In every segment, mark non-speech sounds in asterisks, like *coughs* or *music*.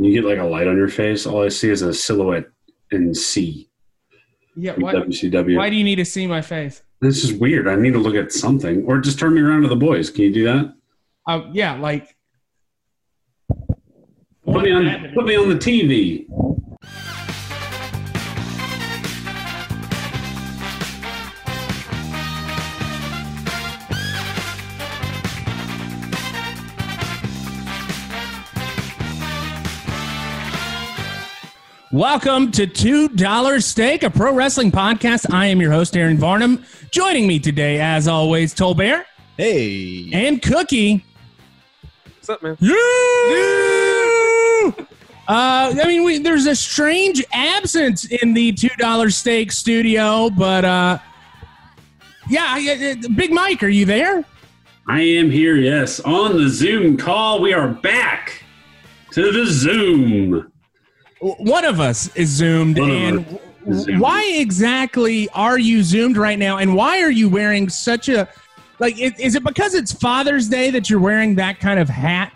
Can you get like a light on your face? All I see is a silhouette in C. Yeah. Why, WCW. why do you need to see my face? This is weird. I need to look at something, or just turn me around to the boys. Can you do that? Uh, yeah, like. Put me on. Put me on the TV. Welcome to Two Dollar Steak, a pro wrestling podcast. I am your host, Aaron Varnum. Joining me today, as always, Tolbert Hey. and Cookie. What's up, man? Yeah! *laughs* Uh, I mean, we, there's a strange absence in the two dollar steak studio, but uh, yeah, yeah, yeah, Big Mike, are you there? I am here. Yes, on the Zoom call. We are back to the Zoom. W- One of us is zoomed, One and us w- is zoomed. why exactly are you zoomed right now? And why are you wearing such a like? i- Is it because it's Father's Day that you're wearing that kind of hat?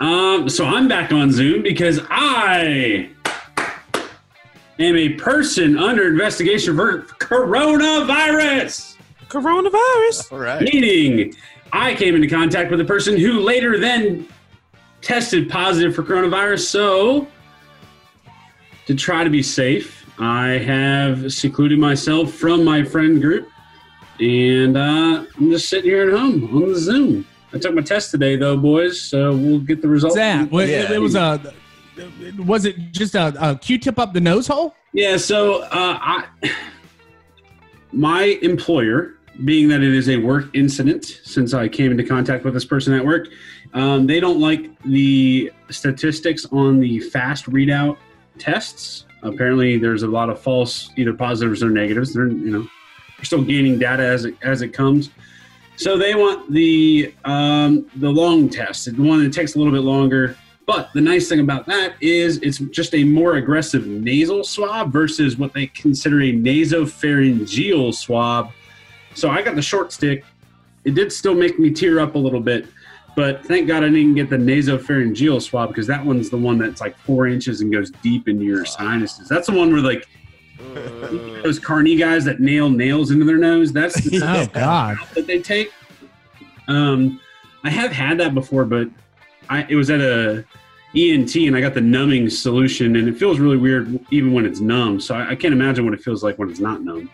Um, so I'm back on Zoom because I am a person under investigation for coronavirus. Coronavirus. All right. Meaning, I came into contact with a person who later then tested positive for coronavirus. So, to try to be safe, I have secluded myself from my friend group, and uh, I'm just sitting here at home on the Zoom. I took my test today, though, boys. So we'll get the results. What's that? What- Yeah. It, was a. Was it just a, a Q-tip up the nose hole? Yeah, so uh, I, my employer, being that it is a work incident, since I came into contact with this person at work, um, they don't like the statistics on the fast readout tests. Apparently, there's a lot of false, either positives or negatives. They're you know, they're still gaining data as it as it comes. So they want the um, the long test, the one that takes a little bit longer. But the nice thing about that is it's just a more aggressive nasal swab versus what they consider a nasopharyngeal swab. So I got the short stick. It did still make me tear up a little bit, but thank God I didn't get the nasopharyngeal swab because that one's the one that's like four inches and goes deep into your sinuses. That's the one where like those carny guys that nail nails into their nose. That's the *laughs* Oh God! that they take. Um, I have had that before, but I it was at a ENT and I got the numbing solution, and it feels really weird even when it's numb. So I, I can't imagine what it feels like when it's not numb.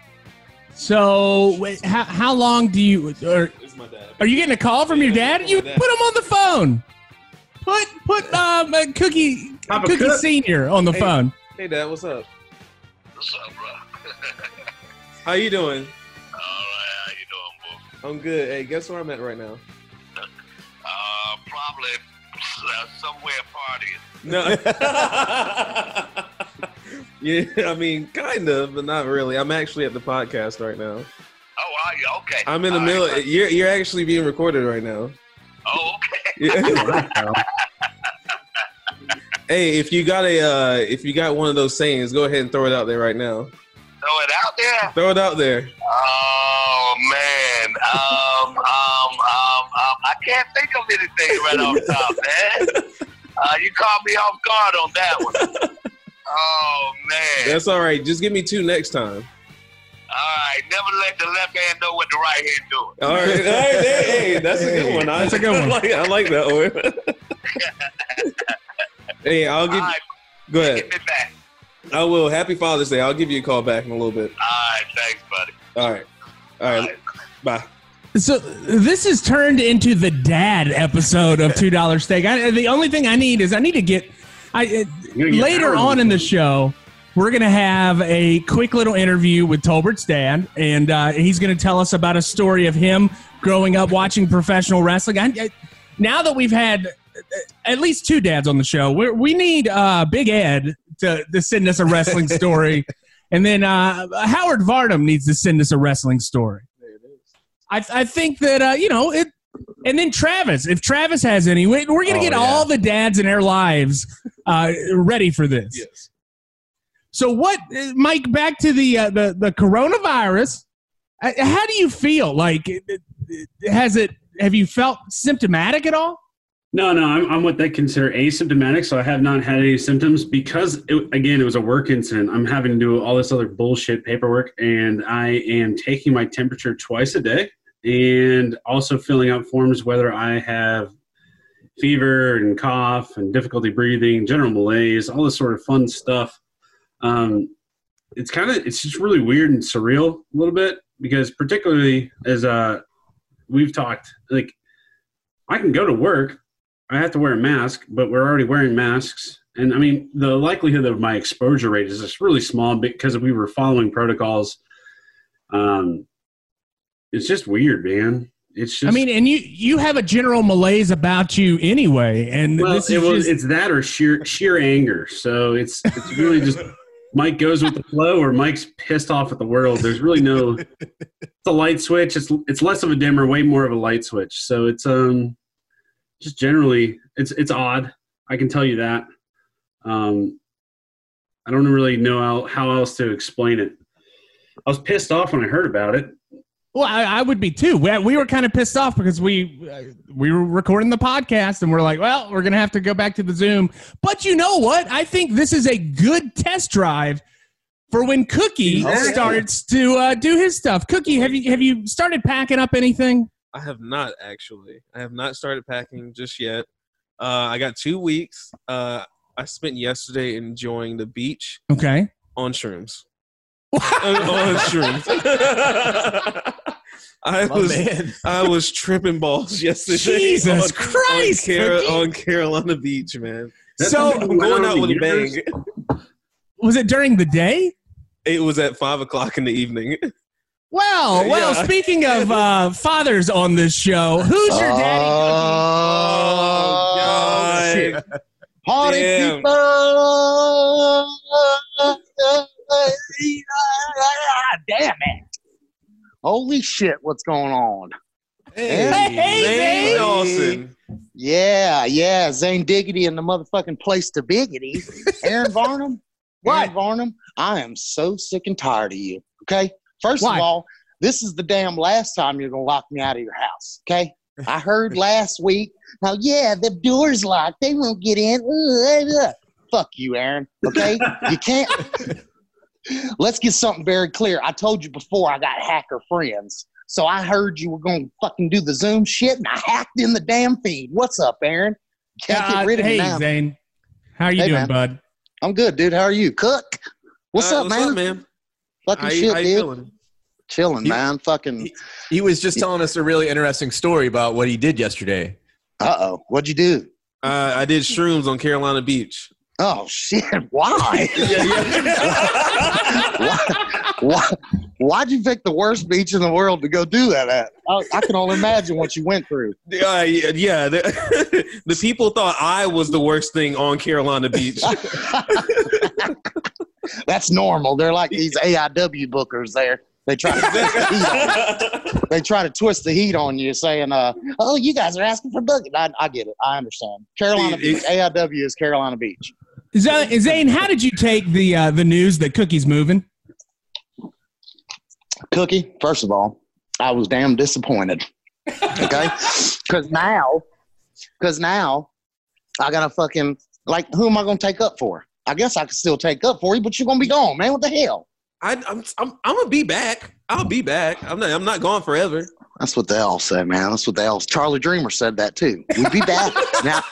So, wait, how, how long do you? Or, It's my dad. are you getting a call from your dad? You put him on the phone. Put put um uh, Cookie Papa Cookie Cook. Senior on the Hey. phone. Hey, Dad. What's up? What's up, bro? *laughs* How you doing? All right, how you doing, bro? I'm good. Hey, guess where I'm at right now? *laughs* Uh, probably *laughs* uh, somewhere partying. No. yeah, I mean, kind of, but not really. I'm actually at the podcast right now. Oh, are you? Okay. I'm in the All middle. right. You're you're actually being recorded right now. Oh, okay. *laughs* Hey, if you got a uh, if you got one of those sayings, go ahead and throw it out there right now. Throw it out there. Throw it out there. Oh man. Um, *laughs* um, um, um, I can't think of anything right off the top, man. *laughs* Uh, you caught me off guard on that one. Oh man. That's all right. Just give me two next time. All right. Never let the left hand know what the right hand doing. All right. Hey, hey, hey, that's a good one. I, That's a good *laughs* one. I like, I like that one. *laughs* hey, I'll give. All right. Go ahead. I will. Happy Father's Day. I'll give you a call back in a little bit. All right. Thanks, buddy. All right. All All right. right. Bye. So this is turned into the dad episode of Two Dollar Steak. I, the only thing I need is I need to get. I You're gonna get later on in the show, we're gonna have a quick little interview with Tolbert's dad, and uh, he's gonna tell us about a story of him growing up watching professional wrestling. I, I, now that we've had uh, at least two dads on the show, we we need uh, Big Ed to, to send us a wrestling *laughs* story, and then uh, Howard Varnum needs to send us a wrestling story. I, I think that uh, you know it, and then Travis. If Travis has any, we- we're gonna Oh, get yeah. all the dads in our lives uh, ready for this. Yes. So what, Mike? Back to the uh, the the coronavirus. Uh, How do you feel? Like, has it? Have you felt symptomatic at all? No, no, I'm, I'm what they consider asymptomatic, so I have not had any symptoms because, it, again, it was a work incident. I'm having to do all this other bullshit paperwork, and I am taking my temperature twice a day and also filling out forms whether I have fever and cough and difficulty breathing, general malaise, all this sort of fun stuff. Um, it's kind of it's just really weird and surreal a little bit because particularly as uh we've talked like I can go to work, I have to wear a mask, but we're already wearing masks. And I mean, the likelihood of my exposure rate is just really small because we were following protocols. Um, it's just weird, man. It's just. I mean, and you you have a general malaise about you anyway, and well, this it is was, just, it's that or sheer sheer anger. So it's it's really just *laughs* Mike goes with the flow, or Mike's pissed off at the world. There's really no. It's a light switch. It's it's less of a dimmer, way more of a light switch. So it's um, just generally it's it's odd. I can tell you that. Um, I don't really know how, how else to explain it. I was pissed off when I heard about it. Well, I, I would be too. We, we were kind of pissed off because we uh, we were recording the podcast and we're like, well, we're gonna have to go back to the Zoom. But you know what? I think this is a good test drive for when Cookie starts to uh, do his stuff. Cookie, have you have you started packing up anything? I have not actually. I have not started packing just yet. Uh, I got two weeks. Uh, I spent yesterday enjoying the beach Okay. on shrooms. *laughs* on, on shrooms. *laughs* I My was man. I was tripping balls *laughs* yesterday. Jesus on, Christ, On, Cara- Cookie. on Carolina Beach, man. That's So- I'm going out the with a bang. Was it during the day? It was at five o'clock in the evening. Well, well. Yeah. Speaking of *laughs* uh, fathers on this show, who's your daddy? Oh, God. shit. Party people! *laughs* Damn it! Holy shit! What's going on? Hey, hey, Zane Zane. Dawson. Yeah, yeah, Zane Diggity and the motherfucking place to biggity. Aaron *laughs* Varnum. What? Aaron Varnum, I am so sick and tired of you. Okay. First Why? of all, this is the damn last time you're gonna lock me out of your house. Okay. I heard *laughs* last week. Now, yeah, the door's locked. They won't get in. Fuck you, Aaron. Okay. you can't. *laughs* Let's get something very clear. I told you before I got hacker friends. So I heard you were going to fucking do the Zoom shit, and I hacked in the damn feed. What's up, Aaron? Can't Uh, get rid of hey, now. Zane. How are you Hey, doing, man. bud? I'm good, dude. How are you? Cook. What's Uh, up, man? man? Fucking How, shit, how you dude. feeling? Chilling, You- man. Fucking. He- He was just telling us a really interesting story about what he did yesterday. Uh oh. What'd you do? Uh, I did shrooms on Carolina Beach. Oh shit! *laughs* Why? Yeah, yeah. *laughs* why, why? Why'd you pick the worst beach in the world to go do that at? I, I can only imagine what you went through. *laughs* Uh, yeah, yeah. The, the people thought I was the worst thing on Carolina Beach. That's normal. They're like these AIW bookers. There, they try to twist the heat on you. They try to twist the heat on you, saying, uh, "Oh, you guys are asking for booking." I, I get it. I understand. Carolina Beach. AIW is Carolina Beach. Z- Zane, how did you take the uh, the news that Cookie's moving? Cookie, first of all, I was damn disappointed. Okay? *laughs* Because now, because now, I got to fucking, like, who am I going to take up for? I guess I could still take up for you, but you're going to be gone, man. What the hell? I, I'm, I'm, I'm gonna be back. I'll be back. I'm not, I'm not gone forever. That's what they all said, man. That's what they all, Charlie Dreamer said that too. We'd be back. *laughs* now,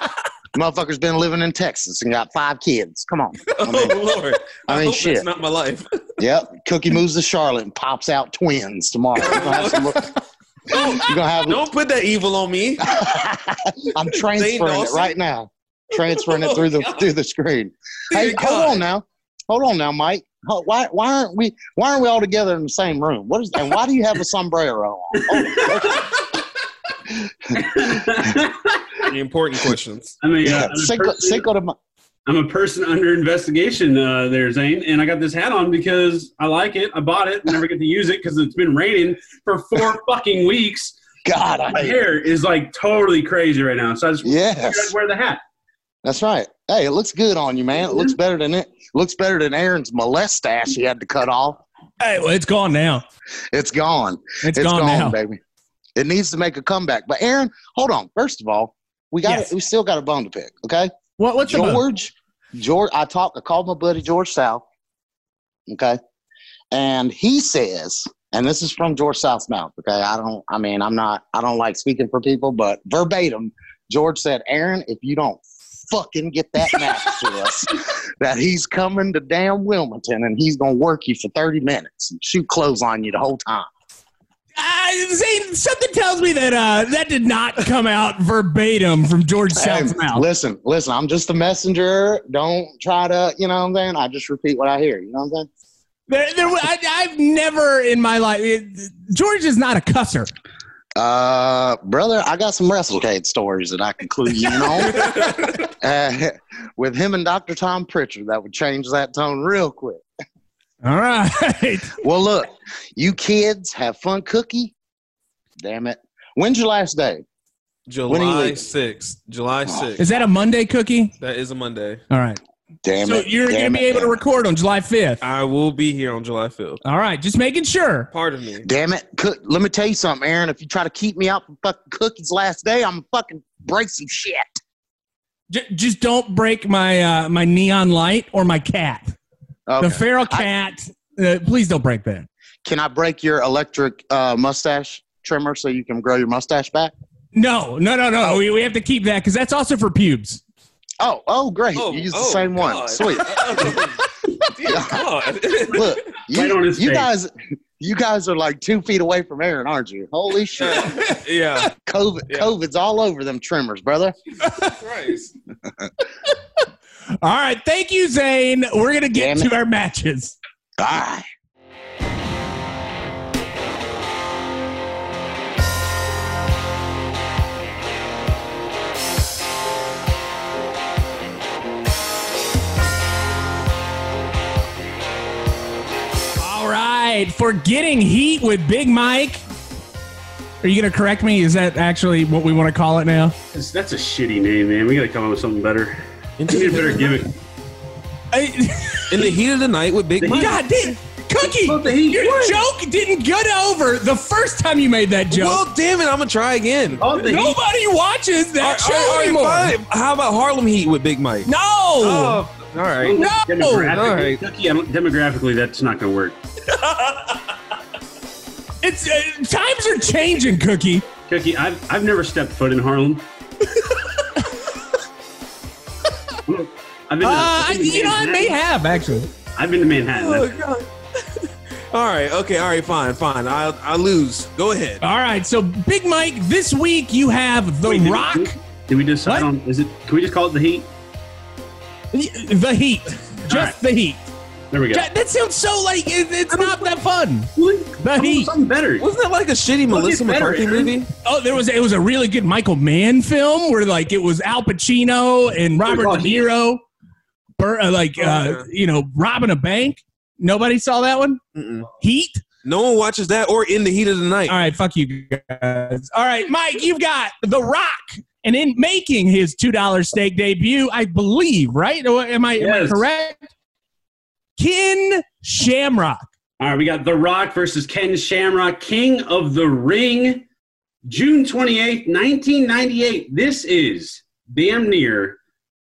motherfucker's been living in Texas and got five kids. Come on. *laughs* Oh mean- Lord! I mean, hope shit. That's not my life. *laughs* Yep. Cookie moves to Charlotte and pops out twins tomorrow. Going to have some, *laughs* oh, you're gonna have Don't put that evil on me. I'm transferring it right now. Transferring it oh, through the through the screen. Hey, Dear hold on now. Hold on now, Mike. Why why aren't we why aren't we all together in the same room? What is and why do you have a sombrero on? Oh, The important questions. I mean, yeah, uh, I'm, a Cinco, person, Cinco de Ma- I'm a person under investigation uh, there, Zane, and I got this hat on because I like it. I bought it, never get to use it because it's been raining for four *laughs* fucking weeks. God, I My hate hair is like totally crazy right now, so I just Yes, wear the hat. that's right. Hey, it looks good on you, man. It looks better than it looks better than Aaron's molestache he had to cut off. Hey, well, it's gone now. It's gone. it's It's gone, gone, now. baby. It needs to make a comeback. But Aaron, hold on. First of all, We got Yes. we still got a bone to pick. Okay, What, what's? George. George, I talked. I called my buddy George South. Okay, and he says, and this is from George South's mouth. Okay, I don't. I mean, I'm not. I don't like speaking for people, but verbatim, George said, "Aaron, if you don't fucking get that match to *laughs* us, that he's coming to damn Wilmington and he's gonna work you for 30 minutes and shoot clothes on you the whole time." Uh, Zane, something tells me that uh, that did not come out verbatim from George South's Hey, mouth. Listen, listen, I'm just a messenger. Don't try to, you know what I'm saying? I just repeat what I hear. You know what I'm saying? There, there, I, I've never in my life. it- George is not a cusser. Uh, brother, I got some WrestleCade stories that I can clue you on. *laughs* uh, with him and Dr. Tom Prichard, that would change that tone real quick. All right. *laughs* Well, look, you kids have fun cookie. Damn it. When's your last day? When are you July leaving? 6th. July 6th. Is that a Monday cookie? that is a Monday. All right. Damn so it. you're gonna be it, able to record on July 5th. I will be here on July 5th. All right. Just making sure. Pardon me. Damn it. Cook, let me tell you something, Aaron. If you try to keep me out from fucking cookies last day, I'm fucking break some shit. J- just don't break my uh, my neon light or my cat. Okay. The feral cat. uh, please don't break that. Can I break your electric uh, mustache trimmer so you can grow your mustache back? No, no, no, no. We, we have to keep that because that's also for pubes. Oh, oh, great! Oh, you use the oh, same one. Sweet. *laughs* God. Look, you, Right you guys, you guys are like two feet away from Aaron, aren't you? Holy shit! yeah. COVID, Yeah. COVID's all over them trimmers, brother. Christ. *laughs* All right. Thank you, Zane. We're going to get Damn it. to our matches. Ah, All right. For getting heat with Big Mike. Are you going to correct me? Is that actually what we want to call it now? That's, that's a shitty name, man. We got to come up with something better. We need a better gimmick. I, In the heat of the night with Big Mike. God damn. Cookie, What the heat? your What? joke didn't get over the first time you made that joke. Well, damn it, I'm gonna try again. The heat. Nobody watches that All right, show all right, anymore. fine. How about Harlem Heat with Big Mike? No. Oh, all right. No. Demographically, All right. Cookie, demographically, that's not going to work. *laughs* It's uh, times are changing, Cookie. Cookie, I've, I've never stepped foot in Harlem. *laughs* I've been, to- Uh, I've I, been to you know, I may Manhattan. have actually. I've been to Manhattan. Oh, That's- God. *laughs* all right. Okay. All right. Fine. Fine. I I lose. Go ahead. All right, so Big Mike, this week you have The Wait, did we- Rock, Did we decide What? on? Is it? Can we just call it the Heat? The Heat, just right. The Heat. There we go. That, that sounds so like it, it's not that fun. the The Heat. Something better. Wasn't that like a shitty Well, Melissa better, McCarthy Aaron. movie? Oh, there was it was a really good Michael Mann film where like it was Al Pacino and Robert call De? Niro, bur- uh, like Oh, uh, you know robbing a bank. Nobody saw that one. Mm-mm. Heat. No one watches that or In the Heat of the Night. All right, fuck you guys. All right, Mike, you've got The Rock, and in making his two dollar steak debut, I believe, right? Am I, am I correct? Ken Shamrock. All right, we got The Rock versus Ken Shamrock, King of the Ring, June 28th, 1998. This is damn near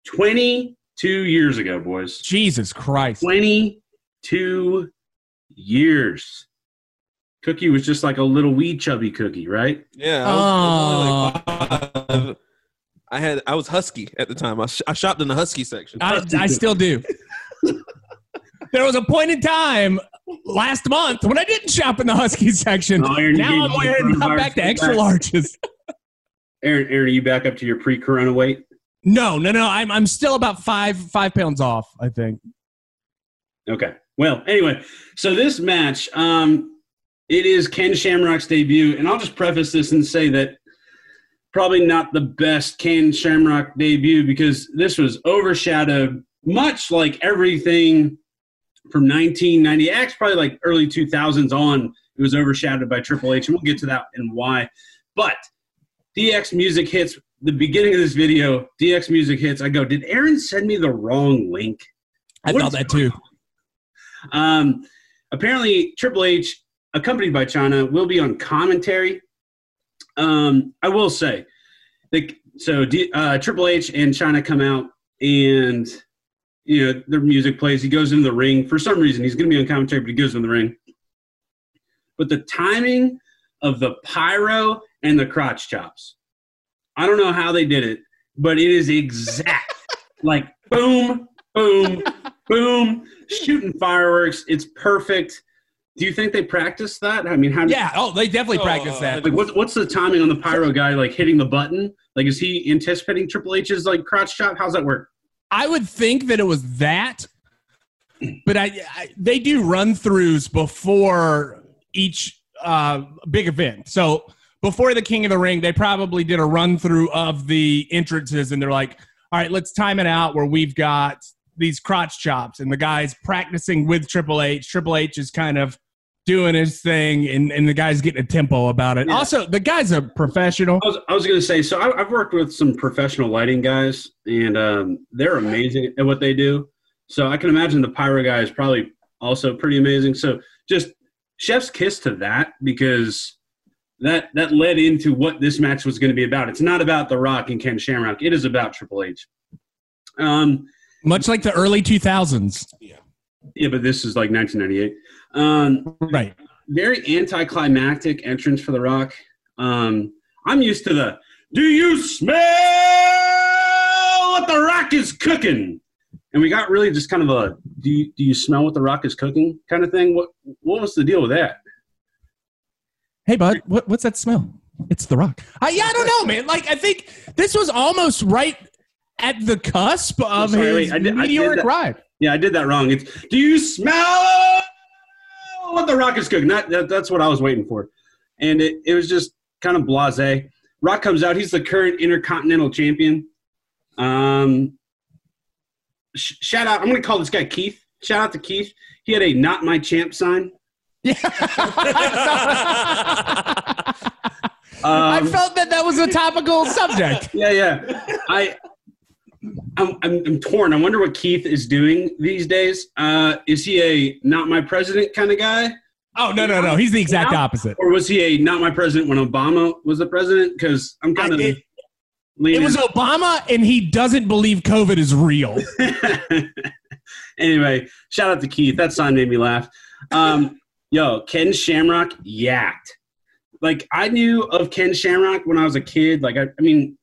22 years ago, boys. Jesus Christ. 22 years. Cookie was just like a little wee chubby cookie, right? Yeah. I, was, I, was like. I had I was husky at the time. I, sh- I shopped in the husky section. I, I still do. *laughs* there was a point in time last month when I didn't shop in the Husky section. Oh, Aaron, now I'm wearing back to extra larges. *laughs* Aaron, Aaron, are you back up to your pre-corona weight? No, no, no. I'm I'm still about five five pounds off. I think. Okay. Well, anyway, so this match, um, it is Ken Shamrock's debut, and I'll just preface this and say that probably not the best Ken Shamrock debut because this was overshadowed, much like everything from 1990, actually probably like early 2000s on. It was overshadowed by Triple H, and we'll get to that and why. But DX music hits the beginning of this video. DX music hits. I go, did Aaron send me the wrong link? I What thought that too. Um, apparently, Triple H, accompanied by Chyna, will be on commentary. Um, I will say, like, so D, uh, Triple H and Chyna come out, and you know their music plays. He goes into the ring for some reason. He's going to be on commentary, but he goes in the ring. But the timing of the pyro and the crotch chops, I don't know how they did it, but it is exact. *laughs* like boom, boom, boom, shooting fireworks. It's perfect. Do you think they practiced that? I mean, how? Do Yeah. Oh, they definitely Oh, practice that. Like, what's what's the timing on the pyro guy like hitting the button? Like, is he anticipating Triple H's like crotch chop? How's that work? I would think that it was that, but I, I they do run throughs before each uh, big event. So before the King of the Ring, they probably did a run through of the entrances, and they're like, "All right, let's time it out where we've got these crotch chops," and the guys practicing with Triple H. Triple H is kind of doing his thing, and, and the guy's getting a tempo about it. Yeah. Also, the guy's a professional. I was, I was going to say, so I, I've worked with some professional lighting guys, and um, they're amazing at what they do. So I can imagine the pyro guy is probably also pretty amazing. So just chef's kiss to that because that that led into what this match was going to be about. It's not about The Rock and Ken Shamrock. It is about Triple H. Um, Much like the early 2000s. yeah, but this is like 1998. Um, Right. very anticlimactic entrance for The Rock. Um, I'm used to the "Do you smell what The Rock is cooking?" And we got really just kind of a "Do you, do you smell what The Rock is cooking?" kind of thing. What what was the deal with that? Hey, bud, what, what's that smell? It's The Rock. I, yeah, I don't know, man. Like, I think this was almost right at the cusp of sorry, his wait, I did- I did meteoric that. ride. Yeah, I did that wrong. It's "Do you smell what The Rock is cooking?" That, that that's what I was waiting for, and it, it was just kind of blasé. Rock comes out. He's the current Intercontinental Champion. Um, sh- shout out! I'm going to call this guy Keith. Shout out to Keith. He had a "Not My Champ" sign. *laughs* I Um, felt that that was a topical subject. yeah, yeah. I, I'm, I'm, I'm torn. I wonder what Keith is doing these days. Uh, is he a "Not My President" kind of guy? Oh no, no, no! He's the exact opposite. Or was he a not my president when Obama was the president? Because I'm kind of it- It was Obama, and he doesn't believe COVID is real. *laughs* anyway, shout out to Keith. That sign made me laugh. Um, *laughs* yo, Ken Shamrock yacked. Like I knew of Ken Shamrock when I was a kid. Like I, I mean,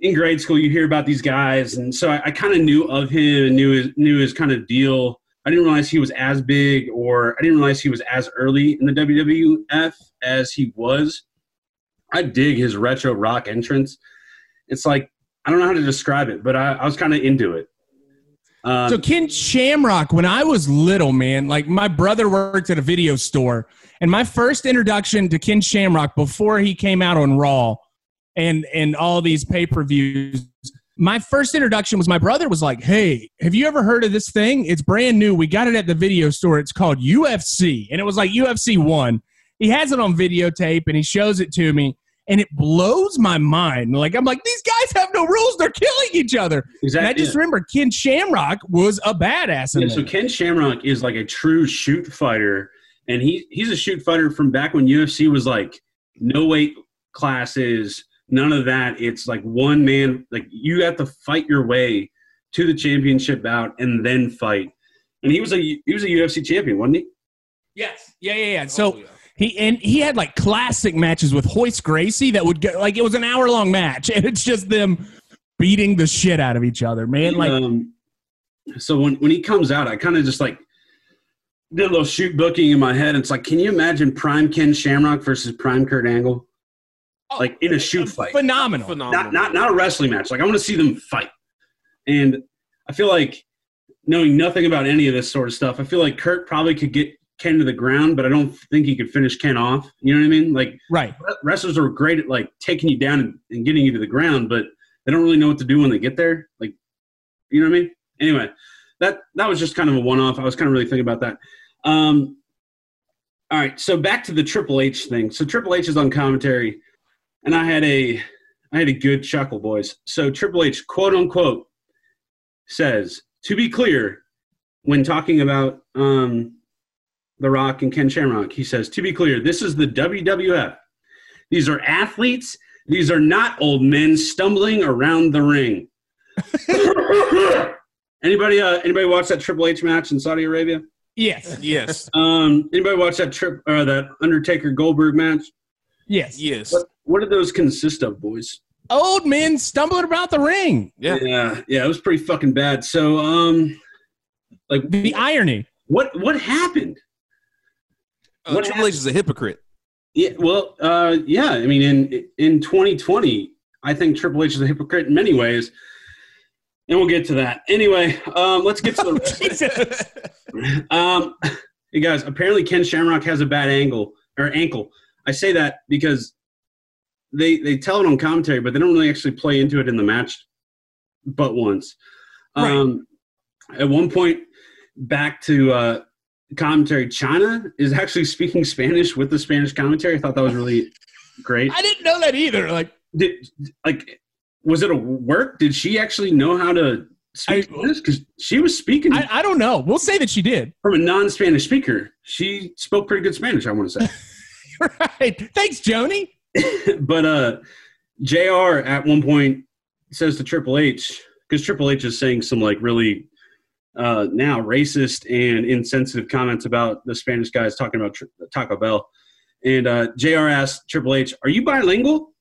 in grade school you hear about these guys, and so I, I kind of knew of him and knew his knew his kind of deal. I didn't realize he was as big, or I didn't realize he was as early in the WWF as he was. I dig his retro rock entrance. It's like I don't know how to describe it, but I, I was kind of into it. Um, So Ken Shamrock, when I was little, man, like my brother worked at a video store, and my first introduction to Ken Shamrock before he came out on Raw and and all these pay per views. My first introduction was my brother was like, "Hey, have you ever heard of this thing? It's brand new. We got it at the video store. It's called UFC, and it was like UFC one. He has it on videotape, and he shows it to me, and it blows my mind. Like I'm like, these guys have no rules. They're killing each other. And. I just remember Ken Shamrock was a badass Yeah, so Ken Shamrock is like a true shoot fighter, and he he's a shoot fighter from back when UFC was like no weight classes, none of that. It's like one man, like you have to fight your way to the championship bout and then fight. And he was a he was a UFC champion, wasn't he? yes, yeah, yeah, yeah. So Oh, yeah. he and he had like classic matches with Royce Gracie that would go like it was an hour long match, *laughs* and it's just them beating the shit out of each other, man. Like um, so when when he comes out, I kind of just like did a little shoot booking in my head. It's like, can you imagine Prime Ken Shamrock versus Prime Kurt Angle, like in a shoot fight? phenomenal. Phenomenal. not not not a wrestling match. Like I want to see them fight. And I feel like knowing nothing about any of this sort of stuff, I feel like Kurt probably could get Ken to the ground, but I don't think he could finish Ken off. You know what I mean? Like Right. wrestlers are great at like taking you down and, and getting you to the ground, but they don't really know what to do when they get there. Like, you know what I mean? Anyway, that that was just kind of a one-off. I was kind of really thinking about that. Um, all right, so back to the Triple H thing. So Triple H is on commentary, and I had a I had a good chuckle, boys. So Triple H, quote unquote, says to be clear when talking about um, The Rock and Ken Shamrock, he says to be clear, this is the WWF. These are athletes These are not old men stumbling around the ring. *laughs* anybody? Uh, anybody watch that Triple H match in Saudi Arabia? Yes. Yes. Um, anybody watch that trip? Uh, that Undertaker Goldberg match? Yes. Yes. What, what did those consist of, boys? Old men stumbling about the ring. Yeah. yeah, yeah. It was pretty fucking bad. So, um, like, The irony. what what happened? Uh, What Triple H is a hypocrite. Yeah, well, uh, yeah. I mean, in in 2020, I think Triple H is a hypocrite in many ways, and we'll get to that. Anyway, um, let's get to the. Jesus. *laughs* um, hey guys, apparently Ken Shamrock has a bad angle or ankle. I say that because they they tell it on commentary, but they don't really actually play into it in the match, but once. Um, At one point, back to uh, commentary, Chyna is actually speaking Spanish with the Spanish commentary. I thought that was really great. I didn't know that either. Like, Did like was it a work? Did she actually know how to speak Spanish? Because she was speaking I, I don't know. We'll say that she did. from a non-Spanish speaker. She spoke pretty good Spanish, I want to say. *laughs* right. Thanks, Joanie. *laughs* but uh JR at one point says to Triple H, because Triple H is saying some like really uh now racist and insensitive comments about the Spanish guys talking about tr- Taco Bell. And uh JR asks Triple H, Are you bilingual?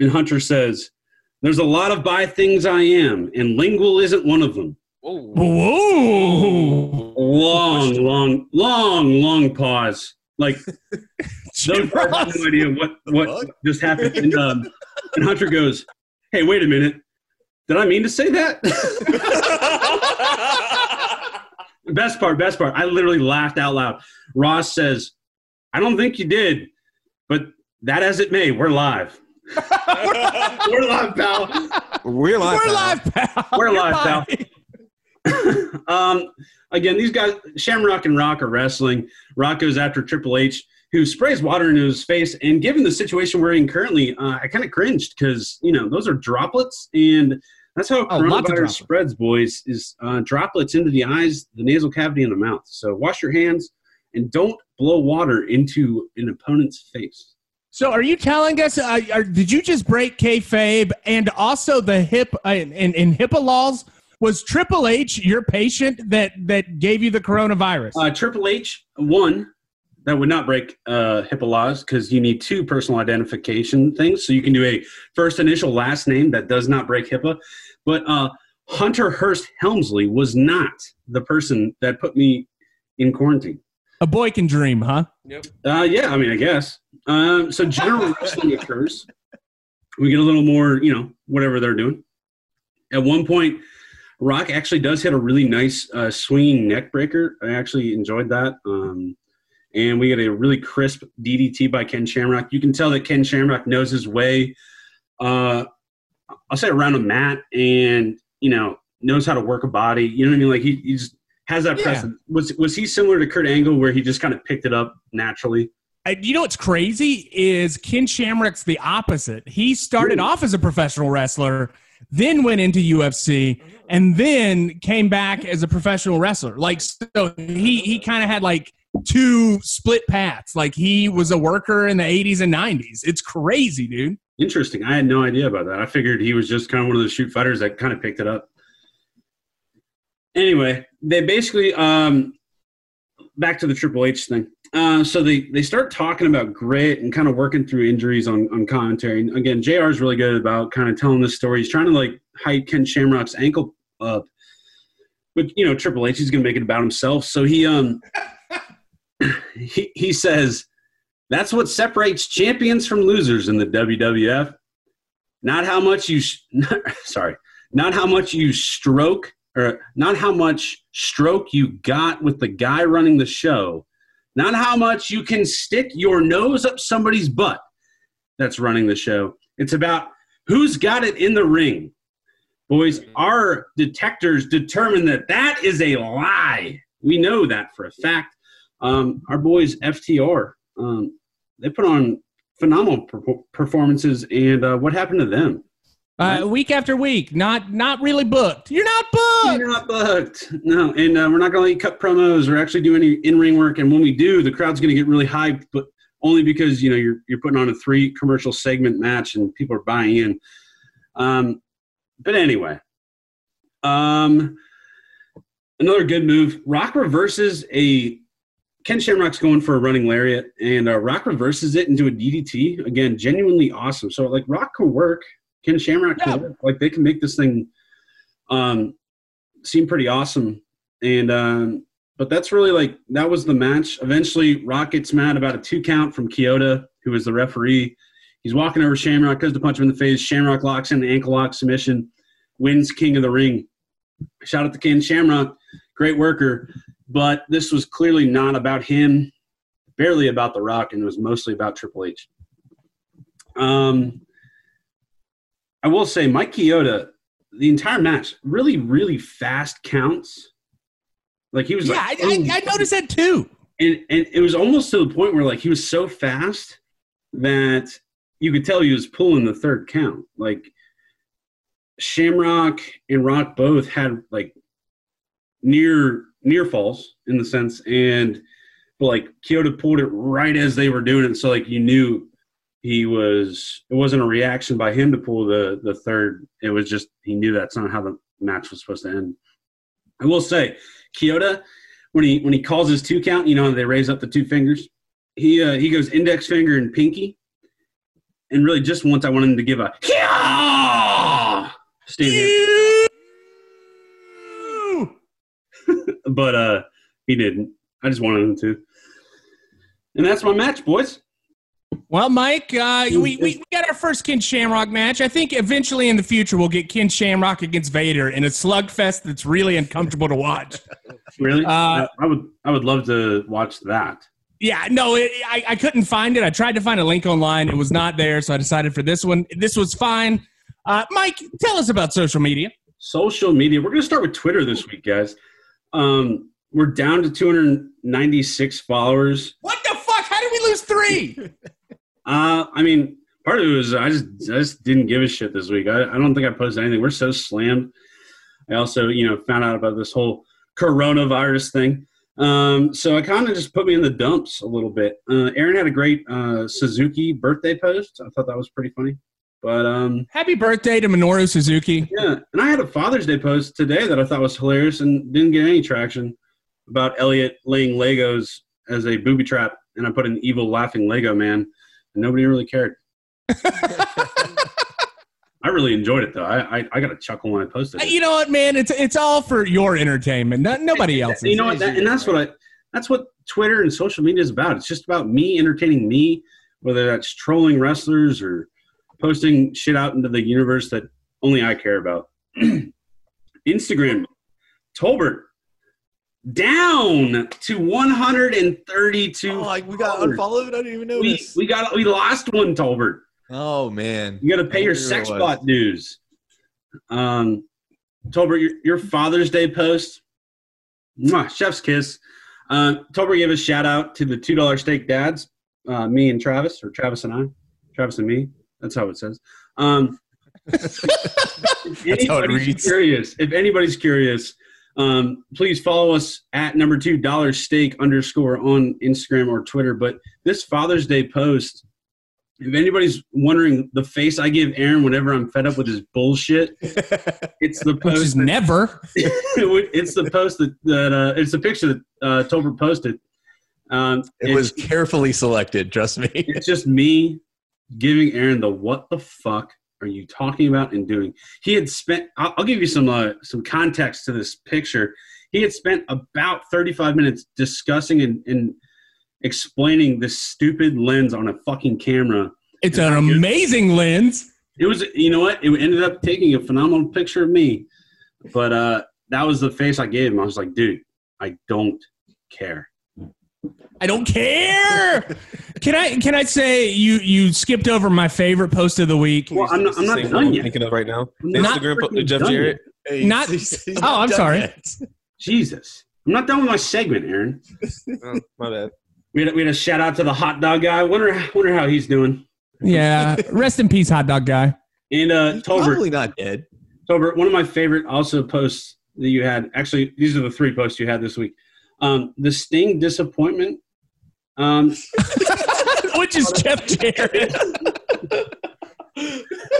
And Hunter says, There's a lot of bi things I am, and lingual isn't one of them. Whoa. Whoa. Long, long, long, long pause. Like *laughs* those guys have no idea what what just happened. And, um, *laughs* and Hunter goes, "Hey, wait a minute. Did I mean to say that?" *laughs* best part, best part. I literally laughed out loud. Ross says, "I don't think you did, but that as it may, we're live. we're live, pal. We're live. We're pal. live, pal. We're You're live, pal. *coughs* um, again, these guys, Shamrock and Rock are wrestling. Rock goes after Triple H, who sprays water into his face. And given the situation we're in currently, uh, I kind of cringed because you know those are droplets, and that's how Oh, coronavirus spreads, boys. Is uh, droplets into the eyes, the nasal cavity, and the mouth. So wash your hands and don't blow water into an opponent's face. So, are you telling us? Uh, are, did you just break kayfabe and also the hip uh, in, in HIPAA laws? Was Triple H your patient that that gave you the coronavirus? Uh, Triple H, one, that would not break uh, HIPAA laws because you need two personal identification things. So you can do a first initial, last name that does not break HIPAA. But uh, Hunter Hearst Helmsley was not the person that put me in quarantine. A boy can dream, huh? Uh, yeah, I mean, I guess. Um, so general *laughs* wrestling occurs. We get a little more, you know, whatever they're doing. At one point, Rock actually does hit a really nice uh, swinging neck breaker. I actually enjoyed that. Um, and we get a really crisp DDT by Ken Shamrock. You can tell that Ken Shamrock knows his way. Uh, I'll say around a mat, and you know knows how to work a body. You know what I mean? Like he, he just has that Yeah. presence. Was was he similar to Kurt Angle, where he just kind of picked it up naturally? You know what's crazy is Ken Shamrock's the opposite. He started Ooh. off as a professional wrestler, then went into UFC, and then came back as a professional wrestler. Like so, he he kind of had like two split paths. Like he was a worker in the '80s and '90s. It's crazy, dude. Interesting. I had no idea about that. I figured he was just kind of one of the shoot fighters that kind of picked it up. Anyway, they basically um, back to the Triple H thing. Uh, so they they start talking about grit and kind of working through injuries on on commentary. And again, Jr. is really good about kind of telling this story. He's trying to like hype Ken Shamrock's ankle up, but you know Triple H is going to make it about himself. So he um *laughs* he he says that's what separates champions from losers in the WWF. Not how much you, sh- *laughs* sorry, not how much you stroke or not how much stroke you got with the guy running the show. Not how much you can stick your nose up somebody's butt that's running the show. It's about who's got it in the ring. Boys, our detectors determine that that is a lie. We know that for a fact. Um, our boys, FTR, um, they put on phenomenal per- performances. And uh, what happened to them? Uh, week after week, not not really booked. You're not booked. You're not booked. No, and uh, we're not going to let cut promos or actually do any in ring work. And when we do, the crowd's going to get really hyped. But only because you know you're you're putting on a three commercial segment match and people are buying in. Um, but anyway, um, another good move. Rock reverses a Ken Shamrock's going for a running lariat, and uh, Rock reverses it into a DDT. Again, genuinely awesome. So like Rock can work, Ken Shamrock Yeah. Like they can make this thing um, seem pretty awesome. And um, but that's really like that was the match. Eventually, Rock gets mad about a two count from Chioda, who is the referee. He's walking over Shamrock, goes to punch him in the face. Shamrock locks in the ankle lock submission, wins King of the Ring. Shout out to Ken Shamrock, great worker. But this was clearly not about him, barely about The Rock, and it was mostly about Triple H. Um, I will say, Mike Chioda, the entire match, really, really fast counts. Like he was Yeah, like, I, I, oh. I noticed that too. and and it was almost to the point where like he was so fast that you could tell he was pulling the third count. Like Shamrock and Rock both had like near near falls in the sense, and but like Chioda pulled it right as they were doing it, so like you knew he was. It wasn't a reaction by him to pull the the third. It was just he knew that's not how the match was supposed to end. I will say, Chioda when he when he calls his two count, you know, they raise up the two fingers. He uh, he goes index finger and pinky, and really just once I want him to give a yeah, *laughs* but uh, he didn't. I just wanted him to, and that's my match, boys. Well, Mike, uh, we, we, we got our first Ken Shamrock match. I think eventually in the future we'll get Ken Shamrock against Vader in a slugfest that's really uncomfortable to watch. *laughs* Really, Uh, I would I would love to watch that. Yeah, no, it, I, I couldn't find it. I tried to find a link online. It was not there, so I decided for this one. This was fine. Uh, Mike, tell us about social media. social media. We're going to start with Twitter this week, guys. Um, we're down to 296 followers. What the fuck? How did we lose three? *laughs* Uh, I mean, part of it was I just I just didn't give a shit this week. I, I don't think I posted anything. We're so slammed. I also, you know, found out about this whole coronavirus thing. Um, so I kind of just put me in the dumps a little bit. Uh, Aaron had a great uh, Suzuki birthday post. I thought that was pretty funny. But um, Happy birthday to Minoru Suzuki. yeah, and I had a Father's Day post today that I thought was hilarious and didn't get any traction about Elliot laying Legos as a booby trap, and I put an evil laughing Lego man, and nobody really cared. *laughs* I really enjoyed it though. I I, I got a chuckle when I posted it. You know what, man? It's it's all for your entertainment, not, nobody *laughs* else's. You know what? That, and that's what I. That's what Twitter and social media is about. It's just about me entertaining me, whether that's trolling wrestlers or posting shit out into the universe that only I care about. *clears throat* Instagram, Tolbert down to 132. Oh, like we got unfollowed. I didn't even we, notice. we got we lost one, Tolbert. oh man, You got to pay your sex bot dues. Um, Tolbert, your, your Father's Day post, mwah, chef's kiss. Uh, Tolbert gave a shout out to the two dollar steak dads, uh, me and Travis, or Travis and I, Travis and me. That's how it says. Um, *laughs* That's how it reads. Curious, if anybody's curious, um, please follow us at number two dollar steak underscore on Instagram or Twitter. But this Father's Day post, if anybody's wondering the face I give Aaron whenever I'm fed up with his bullshit, *laughs* it's the *laughs* Which is post. that- never. *laughs* it's the post that, that uh, it's the picture that uh, Tolbert posted. Um, it was carefully selected. Trust me. it's just me giving Aaron the what the fuck are you talking about and doing? He had spent. I'll, I'll give you some uh, some context to this picture. He had spent about 35 minutes discussing and, and explaining this stupid lens on a fucking camera. It's an amazing lens. It was, you know what? It ended up taking a phenomenal picture of me, but uh, that was the face I gave him. I was like, dude, I don't care. I don't care. Can I can I say you you skipped over my favorite post of the week? Well, I'm not, I'm not done yet. Thinking of right now. I'm not Instagram po- Jeff Jarrett. yet. Not- *laughs* He's- he's Oh, I'm sorry. yet. Jesus, I'm not done with my segment, Aaron. *laughs* Oh, my bad. We had, we had a shout out to the hot dog guy. Wonder wonder how he's doing. Yeah. Rest in peace, hot dog guy. And uh, He's Tolbert, probably not dead. Tolbert, one of my favorite also posts that you had. Actually, these are the three posts you had this week. Um, the Sting disappointment. Um, Which is Jeff Jarrett.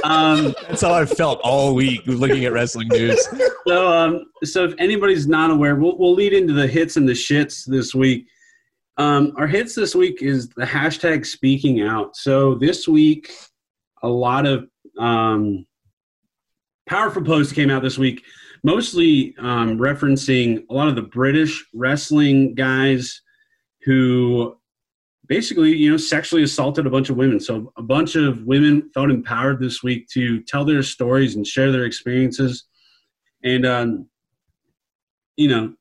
Um, That's how I felt all week looking at wrestling news. so, um, so if anybody's not aware, we'll, we'll lead into the hits and the shits this week. Um, our hits this week is the hashtag speaking out. So this week, a lot of um, powerful posts came out this week, mostly um, referencing a lot of the British wrestling guys who basically, you know, sexually assaulted a bunch of women. So a bunch of women felt empowered this week to tell their stories and share their experiences. And, um, you know,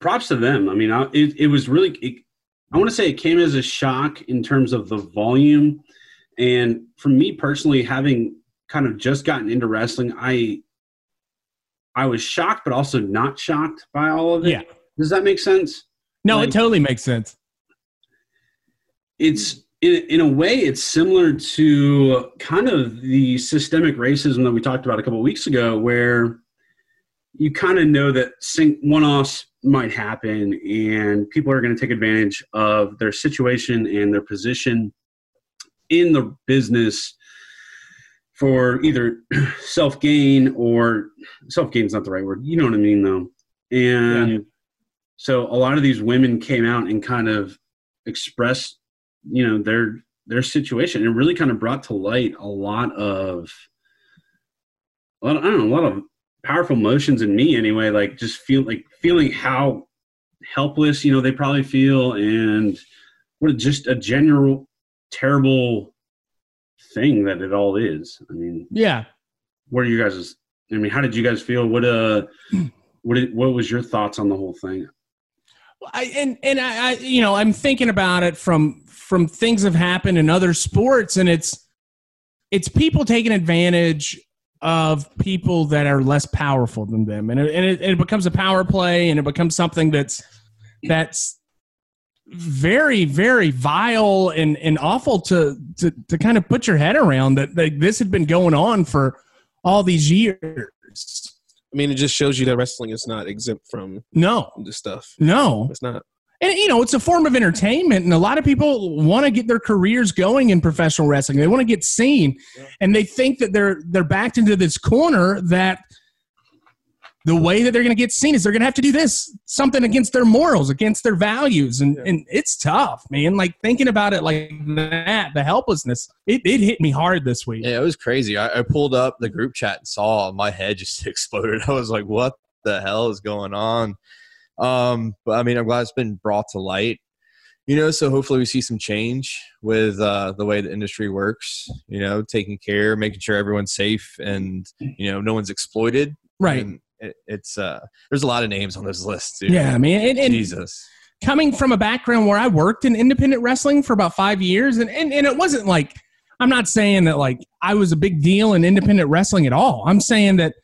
props to them. I mean, I, it, it was really, it, I want to say it came as a shock in terms of the volume. And for me personally, having kind of just gotten into wrestling, I, I was shocked, but also not shocked by all of it. Yeah. Does that make sense? No, Like- it totally makes sense. It's in, in a way it's similar to kind of the systemic racism that we talked about a couple of weeks ago where you kind of know that one-offs might happen and people are going to take advantage of their situation and their position in the business for either *clears throat* self-gain or self-gain is not the right word you know what i mean though. And so a lot of these women came out and kind of expressed you know their their situation. And really kind of brought to light a lot of a lot of, I don't know a lot of powerful emotions in me anyway like just feel like feeling how helpless you know they probably feel and what just a general terrible thing that it all is. I mean Yeah. what are you guys i mean how did you guys feel? What uh *clears throat* what did, what was your thoughts on the whole thing? Well, I, and and I, I you know I'm thinking about it from from things have happened in other sports and it's it's people taking advantage of people that are less powerful than them and it, and it, it becomes a power play and it becomes something that's that's very very vile and and awful to to to kind of put your head around that like this had been going on for all these years I mean, it just shows you that wrestling is not exempt from no this stuff. no It's not. And you know it's a form of entertainment and a lot of people want to get their careers going in professional wrestling they want to get seen and they think that they're they're backed into this corner that the way that they're going to get seen is they're going to have to do this something against their morals against their values and, and it's tough man like thinking about it like that the helplessness it, it hit me hard this week Yeah, it was crazy. I, I pulled up the group chat and saw my head just *laughs* exploded. I was like, "What the hell is going on?" Um, but I mean, I'm glad it's been brought to light. You know, so hopefully we see some change with uh, the way the industry works. You know, taking care, making sure everyone's safe, and you know, no one's exploited. right And it, it's uh, there's a lot of names on this list. Dude. yeah man and, and Jesus. coming from a background where I worked in independent wrestling for about five years, and, and, and it wasn't like, I'm not saying that like I was a big deal in independent wrestling at all. I'm saying that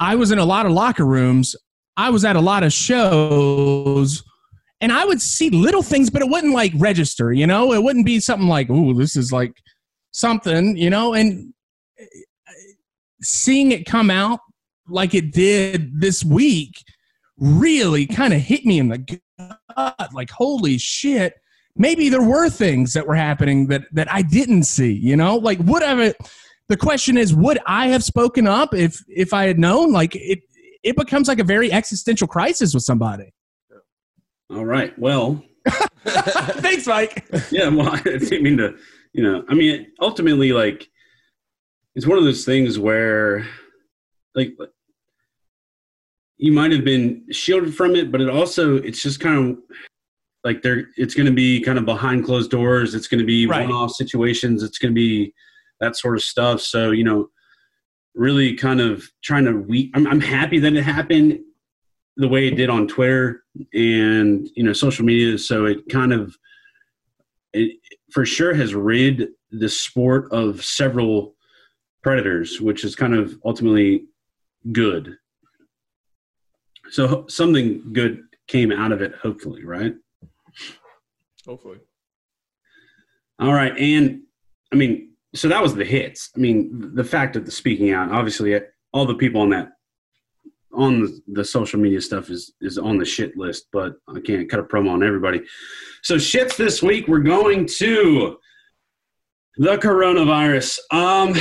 I was in a lot of locker rooms, I was at a lot of shows, and I would see little things, but it wouldn't like register, you know? It wouldn't be something like, ooh, this is like something, you know? And seeing it come out like it did this week really kind of hit me in the gut. Like, holy shit. Maybe there were things that were happening that, that I didn't see, you know? Like, would the question is, would I have spoken up if, if I had known? Like, it, it becomes like a very existential crisis with somebody. all right well *laughs* Thanks, Mike. yeah, well, *laughs* I didn't mean to, you know, I mean, ultimately, like, it's one of those things where, like, you might have been shielded from it, but it also, it's just kind of like there, it's going to be kind of behind closed doors. It's going to be Right. one off situations. It's going to be that sort of stuff. So, you know, really kind of trying to, we, I'm, I'm happy that it happened the way it did on Twitter and, you know, social media. So it kind of, it for sure has rid the sport of several predators, which is kind of ultimately good. So something good came out of it, hopefully, right? Hopefully. All right, and I mean, so that was the hits. I mean, the fact of the speaking out, obviously, all the people on that on the, social media stuff is is on the shit list, but I can't cut a promo on everybody. So shits this week. We're going to the coronavirus. Um,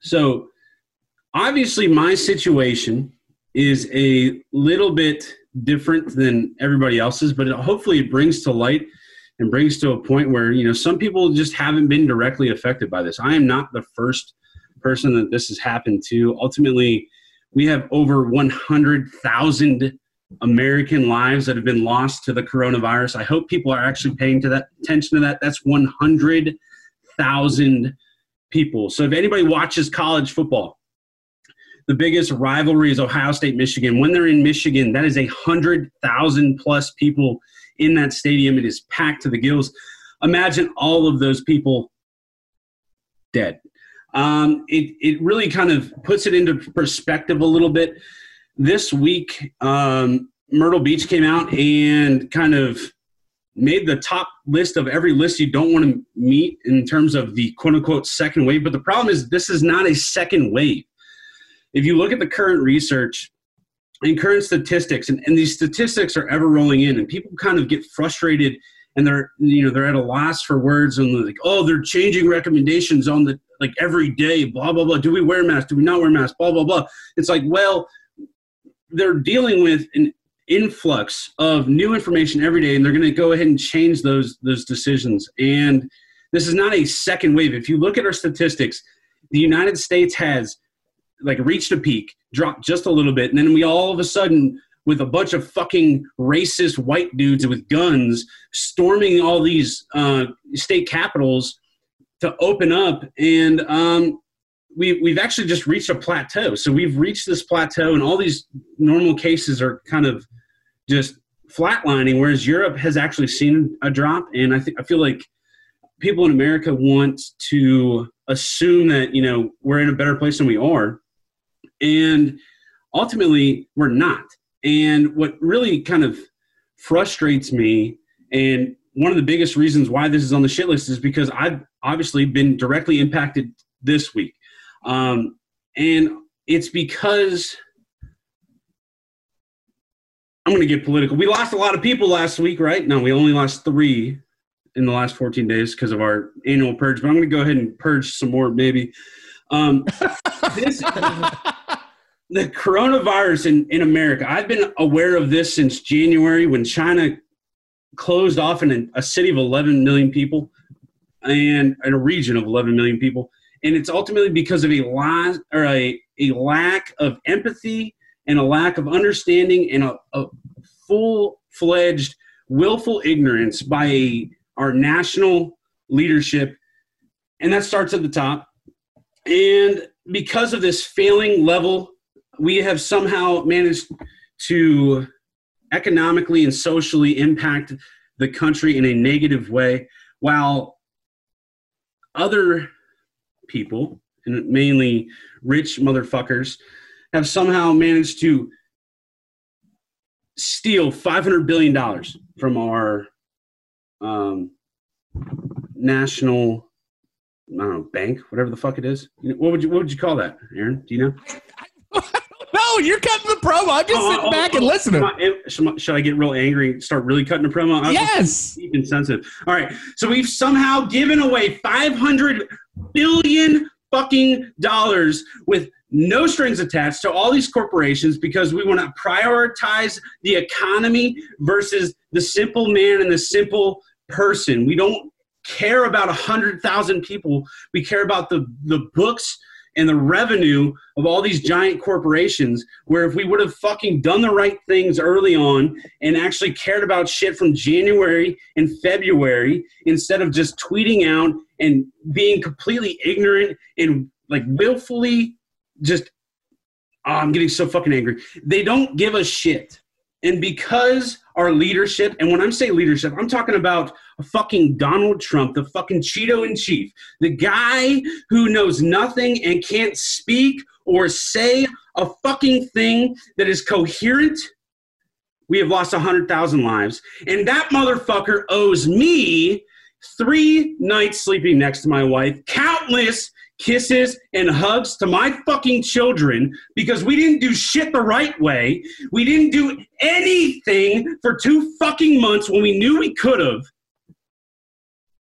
so obviously my situation is a little bit different than everybody else's, but it, hopefully it brings to light and brings to a point where you know some people just haven't been directly affected by this. I am not the first person that this has happened to. Ultimately, we have over 100,000 American lives that have been lost to the coronavirus. I hope people are actually paying to that attention to that. That's 100,000 people. So if anybody watches college football, the biggest rivalry is Ohio State Michigan. When they're in Michigan, that is a hundred thousand plus people in that stadium. It is packed to the gills. Imagine all of those people dead. Um, it it really kind of puts it into perspective a little bit. This week, um, Myrtle Beach came out and kind of made the top list of every list you don't want to meet in terms of the quote unquote second wave. But the problem is, this is not a second wave if you look at the current research and current statistics, and, and these statistics are ever rolling in, and people kind of get frustrated and they're you know they're at a loss for words and they're like, oh, they're changing recommendations on the like every day, blah blah blah. Do we wear masks? Do we not wear masks? Blah blah blah. It's like, well, they're dealing with an influx of new information every day, and they're going to go ahead and change those those decisions. And this is not a second wave. If you look at our statistics, the United States has like reached a peak, dropped just a little bit, and then we all of a sudden with a bunch of fucking racist white dudes with guns storming all these uh, state capitals to open up, and um, we we've actually just reached a plateau. So we've reached this plateau, and all these normal cases are kind of just flatlining, whereas Europe has actually seen a drop, and I think I feel like people in America want to assume that you know we're in a better place than we are and ultimately, we're not. And what really kind of frustrates me, and one of the biggest reasons why this is on the shit list is because I've obviously been directly impacted this week. Um, and it's because I'm going to get political. We lost a lot of people last week, right? No, we only lost three in the last 14 days because of our annual purge, but I'm going to go ahead and purge some more, maybe. Um, *laughs* this, the coronavirus in, in America, I've been aware of this since January when China closed off in a city of 11 million people and in a region of 11 million people. And it's ultimately because of a, lot, or a, a lack of empathy and a lack of understanding and a, a full fledged willful ignorance by a, our national leadership. And that starts at the top. And because of this failing level we have somehow managed to economically and socially impact the country in a negative way while other people and mainly rich motherfuckers have somehow managed to steal 500 billion dollars from our um, national I don't know bank, whatever the fuck it is. What would you what would you call that, Aaron? Do you know? *laughs* No, you're cutting the promo. I'm just oh, sitting oh, back oh, and listening. Should I get real angry and start really cutting the promo? I'm yes. Insensitive. All right. So we've somehow given away 500 billion fucking dollars with no strings attached to all these corporations because we want to prioritize the economy versus the simple man and the simple person. We don't care about 100,000 people. We care about the, the books and the revenue of all these giant corporations where if we would have fucking done the right things early on and actually cared about shit from January and February instead of just tweeting out and being completely ignorant and like willfully just oh, I'm getting so fucking angry. They don't give a shit. And because our leadership, and when I'm saying leadership, I'm talking about fucking Donald Trump, the fucking Cheeto in chief, the guy who knows nothing and can't speak or say a fucking thing that is coherent. We have lost 100,000 lives. And that motherfucker owes me three nights sleeping next to my wife, countless, kisses, and hugs to my fucking children because we didn't do shit the right way. We didn't do anything for two fucking months when we knew we could have.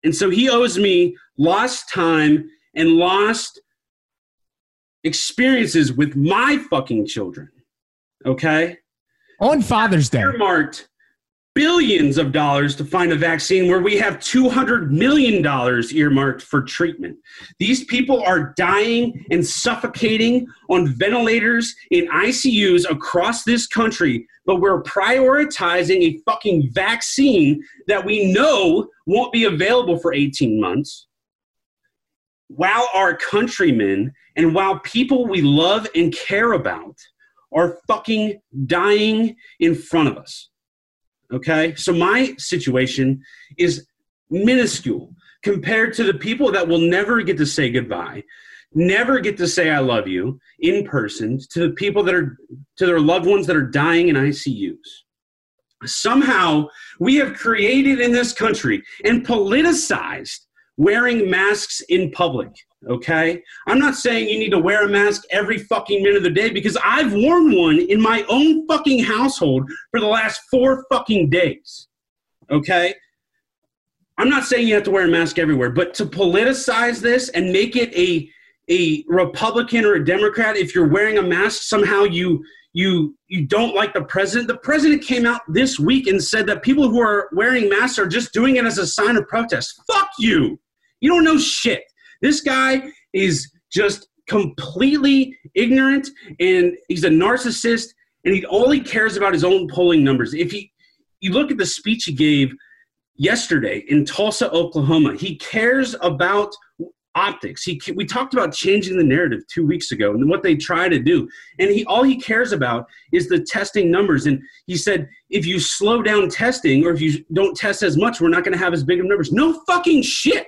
And so he owes me lost time and lost experiences with my fucking children. Okay? On Father's Day. Earmarked billions of dollars to find a vaccine where we have $200 million earmarked for treatment. These people are dying and suffocating on ventilators in ICUs across this country, but we're prioritizing a fucking vaccine that we know won't be available for 18 months. While our countrymen and while people we love and care about are fucking dying in front of us. Okay. So my situation is minuscule compared to the people that will never get to say goodbye, never get to say I love you in person, to the people that are, to their loved ones that are dying in ICUs. Somehow we have created in this country and politicized wearing masks in public. Okay. I'm not saying you need to wear a mask every fucking minute of the day because I've worn one in my own fucking household for the last four fucking days. Okay. I'm not saying you have to wear a mask everywhere, but to politicize this and make it a a Republican or a Democrat, if you're wearing a mask, somehow you you you don't like the president. The president came out this week and said that people who are wearing masks are just doing it as a sign of protest. Fuck you. You don't know shit. This guy is just completely ignorant and he's a narcissist and he only cares about his own polling numbers. If he you look at the speech he gave yesterday in Tulsa, Oklahoma, he cares about optics. He we talked about changing the narrative 2 weeks ago and what they try to do. And he all he cares about is the testing numbers and he said if you slow down testing or if you don't test as much, we're not going to have as big of numbers. No fucking shit.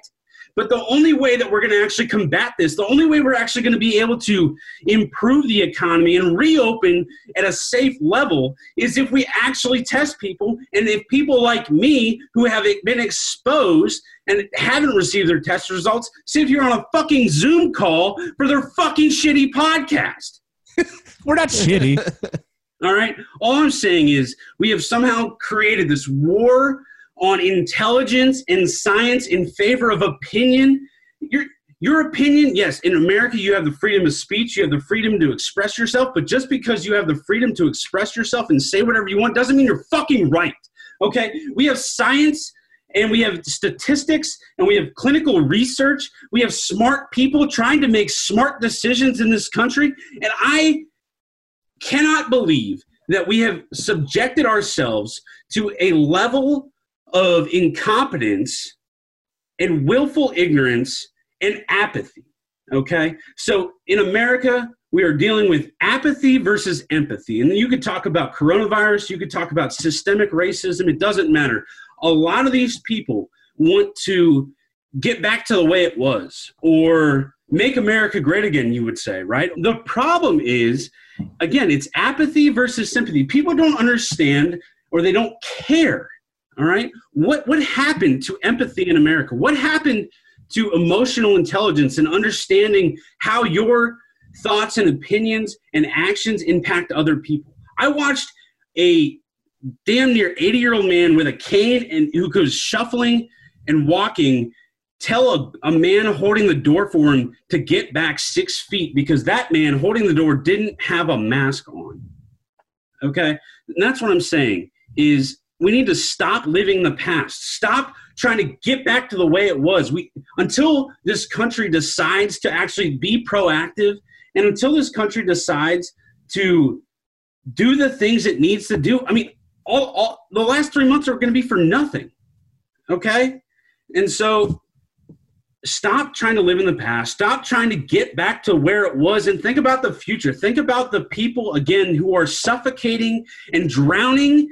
But the only way that we're going to actually combat this, the only way we're actually going to be able to improve the economy and reopen at a safe level is if we actually test people. And if people like me who have been exposed and haven't received their test results sit here on a fucking Zoom call for their fucking shitty podcast. *laughs* We're not shitty. All right. All I'm saying is we have somehow created this war on intelligence and science in favor of opinion. Your, your opinion, yes, in America, you have the freedom of speech, you have the freedom to express yourself, but just because you have the freedom to express yourself and say whatever you want doesn't mean you're fucking right. Okay? We have science and we have statistics and we have clinical research. We have smart people trying to make smart decisions in this country. And I cannot believe that we have subjected ourselves to a level of incompetence and willful ignorance and apathy. Okay? So in America, we are dealing with apathy versus empathy. And you could talk about coronavirus, you could talk about systemic racism, it doesn't matter. A lot of these people want to get back to the way it was or make America great again, you would say, right? The problem is, again, it's apathy versus sympathy. People don't understand or they don't care all right. What what happened to empathy in America? What happened to emotional intelligence and understanding how your thoughts and opinions and actions impact other people? I watched a damn near 80 year old man with a cane and who was shuffling and walking tell a, a man holding the door for him to get back six feet because that man holding the door didn't have a mask on okay and that's what i'm saying is we need to stop living the past. Stop trying to get back to the way it was. We until this country decides to actually be proactive and until this country decides to do the things it needs to do. I mean, all, all the last 3 months are going to be for nothing. Okay? And so stop trying to live in the past. Stop trying to get back to where it was and think about the future. Think about the people again who are suffocating and drowning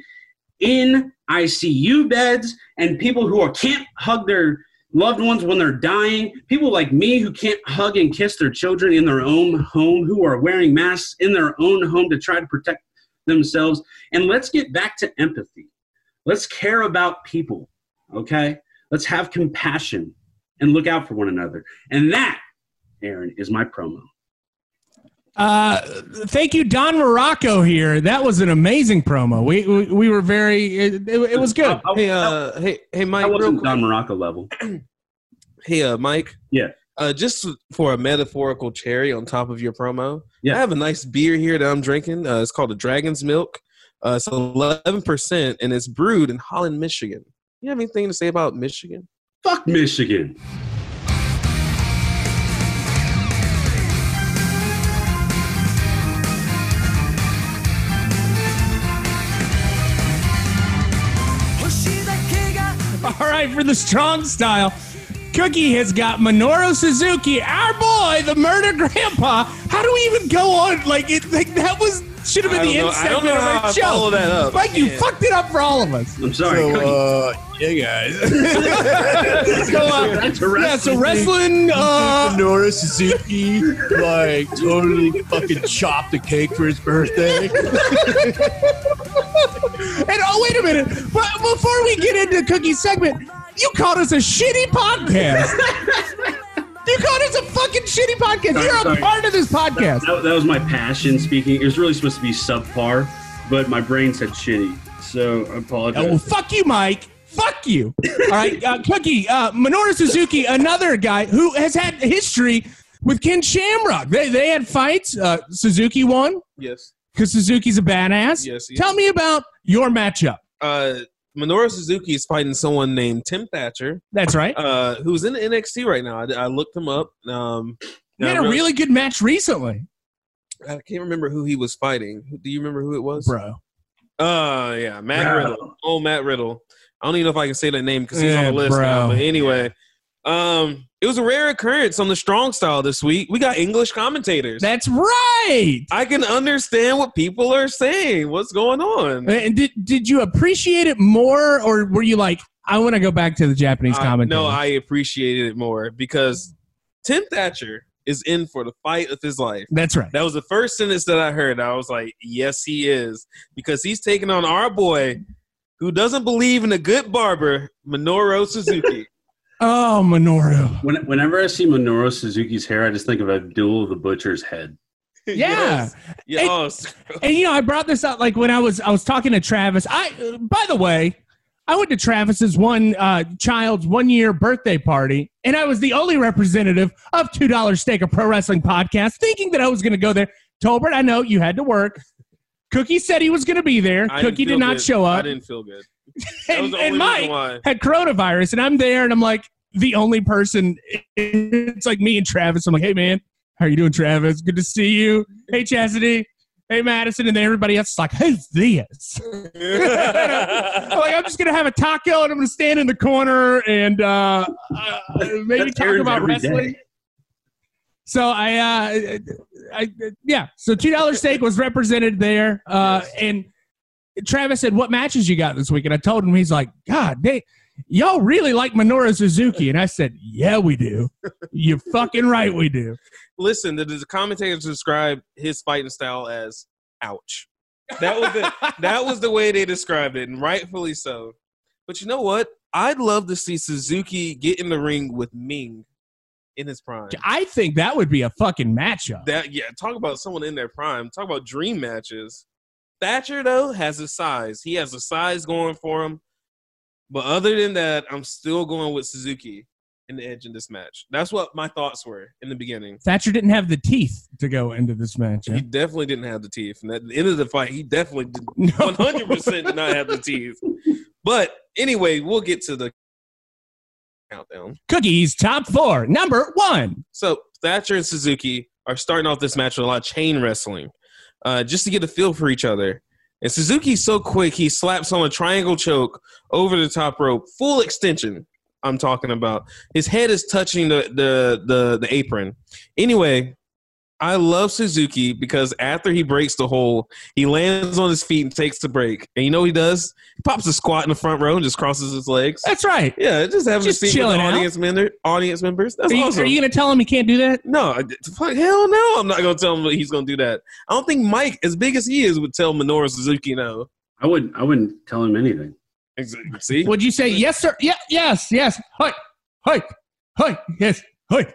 in ICU beds and people who are, can't hug their loved ones when they're dying, people like me who can't hug and kiss their children in their own home, who are wearing masks in their own home to try to protect themselves. And let's get back to empathy. Let's care about people, okay? Let's have compassion and look out for one another. And that Aaron, is my promo. Uh, thank you, Don Muraco. Here, that was an amazing promo. We we, we were very. It, it, it was good. I, Hey, uh, hey, hey, Mike. Real wasn't. Don Muraco level. *clears throat* Hey, uh, Mike. Yeah. Uh, just for a metaphorical cherry on top of your promo, Yeah. I have a nice beer here that I'm drinking. Uh, it's called a Dragon's Milk. Uh, it's 11% and it's brewed in Holland, Michigan. You have anything to say about Michigan? Fuck Michigan. All right, for the strong style, Cookie has got Minoru Suzuki, our boy, the murder grandpa. How do we even go on? Like it, like that was should have been the don't know- end I don't know of how our show. follow that up. Mike, you Yeah. fucked it up for all of us. I'm sorry. So, Cookie. uh, yeah, guys. So, uh, Back yeah, so wrestling. wrestling. Uh, Nora Suzuki, like, totally fucking chopped the cake for his birthday. *laughs* and oh, wait a minute! But before we get into Cookie's segment, you called us a shitty podcast. *laughs* you called us a fucking shitty podcast. Sorry, You're a sorry. part of this podcast. That, that was my passion speaking. It was really supposed to be subpar, but my brain said shitty. So I apologize. Oh, well, fuck you, Mike. Fuck you. All right, uh, Cookie, uh, Minoru Suzuki, another guy who has had history with Ken Shamrock. They, they had fights. Uh, Suzuki won Yes. Because Suzuki's a badass. Yes. yes. Tell me about your matchup. Uh, Minoru Suzuki is fighting someone named Tim Thatcher, That's right. uh, who's in the NXT right now. I, I looked him up. Um, You had a really- really good match recently, I can't remember who he was fighting. Do you remember who it was? bro. Uh, yeah, Matt Bro. Riddle. Oh, Matt Riddle. I don't even know if I can say that name because he's Yeah, on the list now. But anyway, um, it was a rare occurrence on the Strong Style this week. We got English commentators. That's right. I can understand what people are saying. What's going on? And did did you appreciate it more, or were you like, I want to go back to the Japanese I- commentary? no, I appreciated it more because Tim Thatcher is in for the fight of his life. That's right. That was the first sentence that I heard. I was like, yes, he is. Because he's taking on our boy who doesn't believe in a good barber, Minoru Suzuki. *laughs* Oh, Minoru. When, whenever I see Minoru Suzuki's hair, I just think of Abdullah the Butcher's head. *laughs* Yeah. Yes. Yeah, Hey, oh, And you know, I brought this up like when I was I was talking to Travis. I uh, by the way, I went to Travis's one uh, child's one year birthday party, and I was the only representative of Two Dollar Steak, a pro wrestling podcast, thinking that I was going to go there. Tolbert, I know you had to work. Cookie said he was going to be there. I Cookie did not good. show up. I up, didn't feel good. And, and Mike why. had coronavirus, and I'm there, and I'm like the only person. It's like me and Travis. I'm like, hey man, how are you doing, Travis? Good to see you. Hey Chastity. Hey Madison, and then everybody else is like, who's this? *laughs* I'm like, I'm just gonna have a taco, and I'm gonna stand in the corner and uh, uh, maybe talk about wrestling. day. So I, uh, I, yeah. So two dollar steak was represented there, uh, and Travis said, "What matches you got this week?" And I told him, he's like, "God, they, y'all really like Minoru Suzuki?" And I said, "Yeah, we do. You're fucking right, we do." Listen, the, the commentators described his fighting style as "ouch." That was the that was the way they described it, and rightfully so. But you know what? I'd love to see Suzuki get in the ring with Ming in his prime. I think that would be a fucking matchup. That yeah, talk about someone in their prime. Talk about dream matches. Thatcher though has his size. He has a size going for him. But other than that, I'm still going with Suzuki in the edge in this match. That's what my thoughts were in the beginning. Thatcher didn't have the teeth to go into this match. He definitely didn't have the teeth. And at the end of the fight, he definitely did *laughs* No. 100% did not have the teeth. But anyway, we'll get to the countdown. Cookies top four, number one. So Thatcher and Suzuki are starting off this match with a lot of chain wrestling, uh, just to get a feel for each other. And Suzuki's so quick, he slaps on a triangle choke over the top rope, full extension. I'm talking about. His head is touching the the the, the apron. Anyway, I love Suzuki because after he breaks the hole, he lands on his feet and takes the break. And you know what he does? He pops a squat in the front row and just crosses his legs. That's right. Yeah, just having Just a seat with the out. audience member, audience members. That's Are you, awesome. are you going to tell him he can't do that? No, fuck, hell no. I'm not gonna tell him that he's gonna do that. I don't think Mike, as big as he is, would tell Minoru Suzuki no. I wouldn't. I wouldn't tell him anything. Exactly. See, Would you say yes, sir? Yeah, yes, yes. Hi, hi, hi, yes, hi.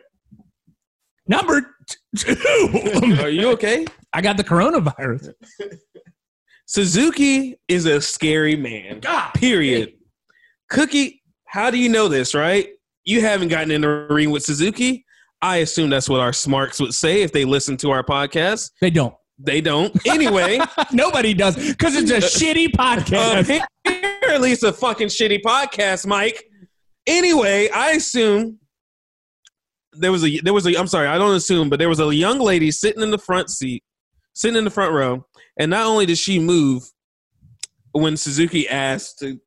Number Are you okay? I got the coronavirus. Suzuki is a scary man. God. Period. Cookie, how do you know this, right? You haven't gotten in the ring with Suzuki. I assume that's what our smarks would say if they listen to our podcast. They don't. They don't. Anyway, *laughs* Nobody does because it's a *laughs* shitty podcast. apparently it's a fucking shitty podcast, Mike. Anyway, I assume there was a there was a I'm sorry, I don't assume, but there was a young lady sitting in the front seat, sitting in the front row, and not only did she move when Suzuki asked to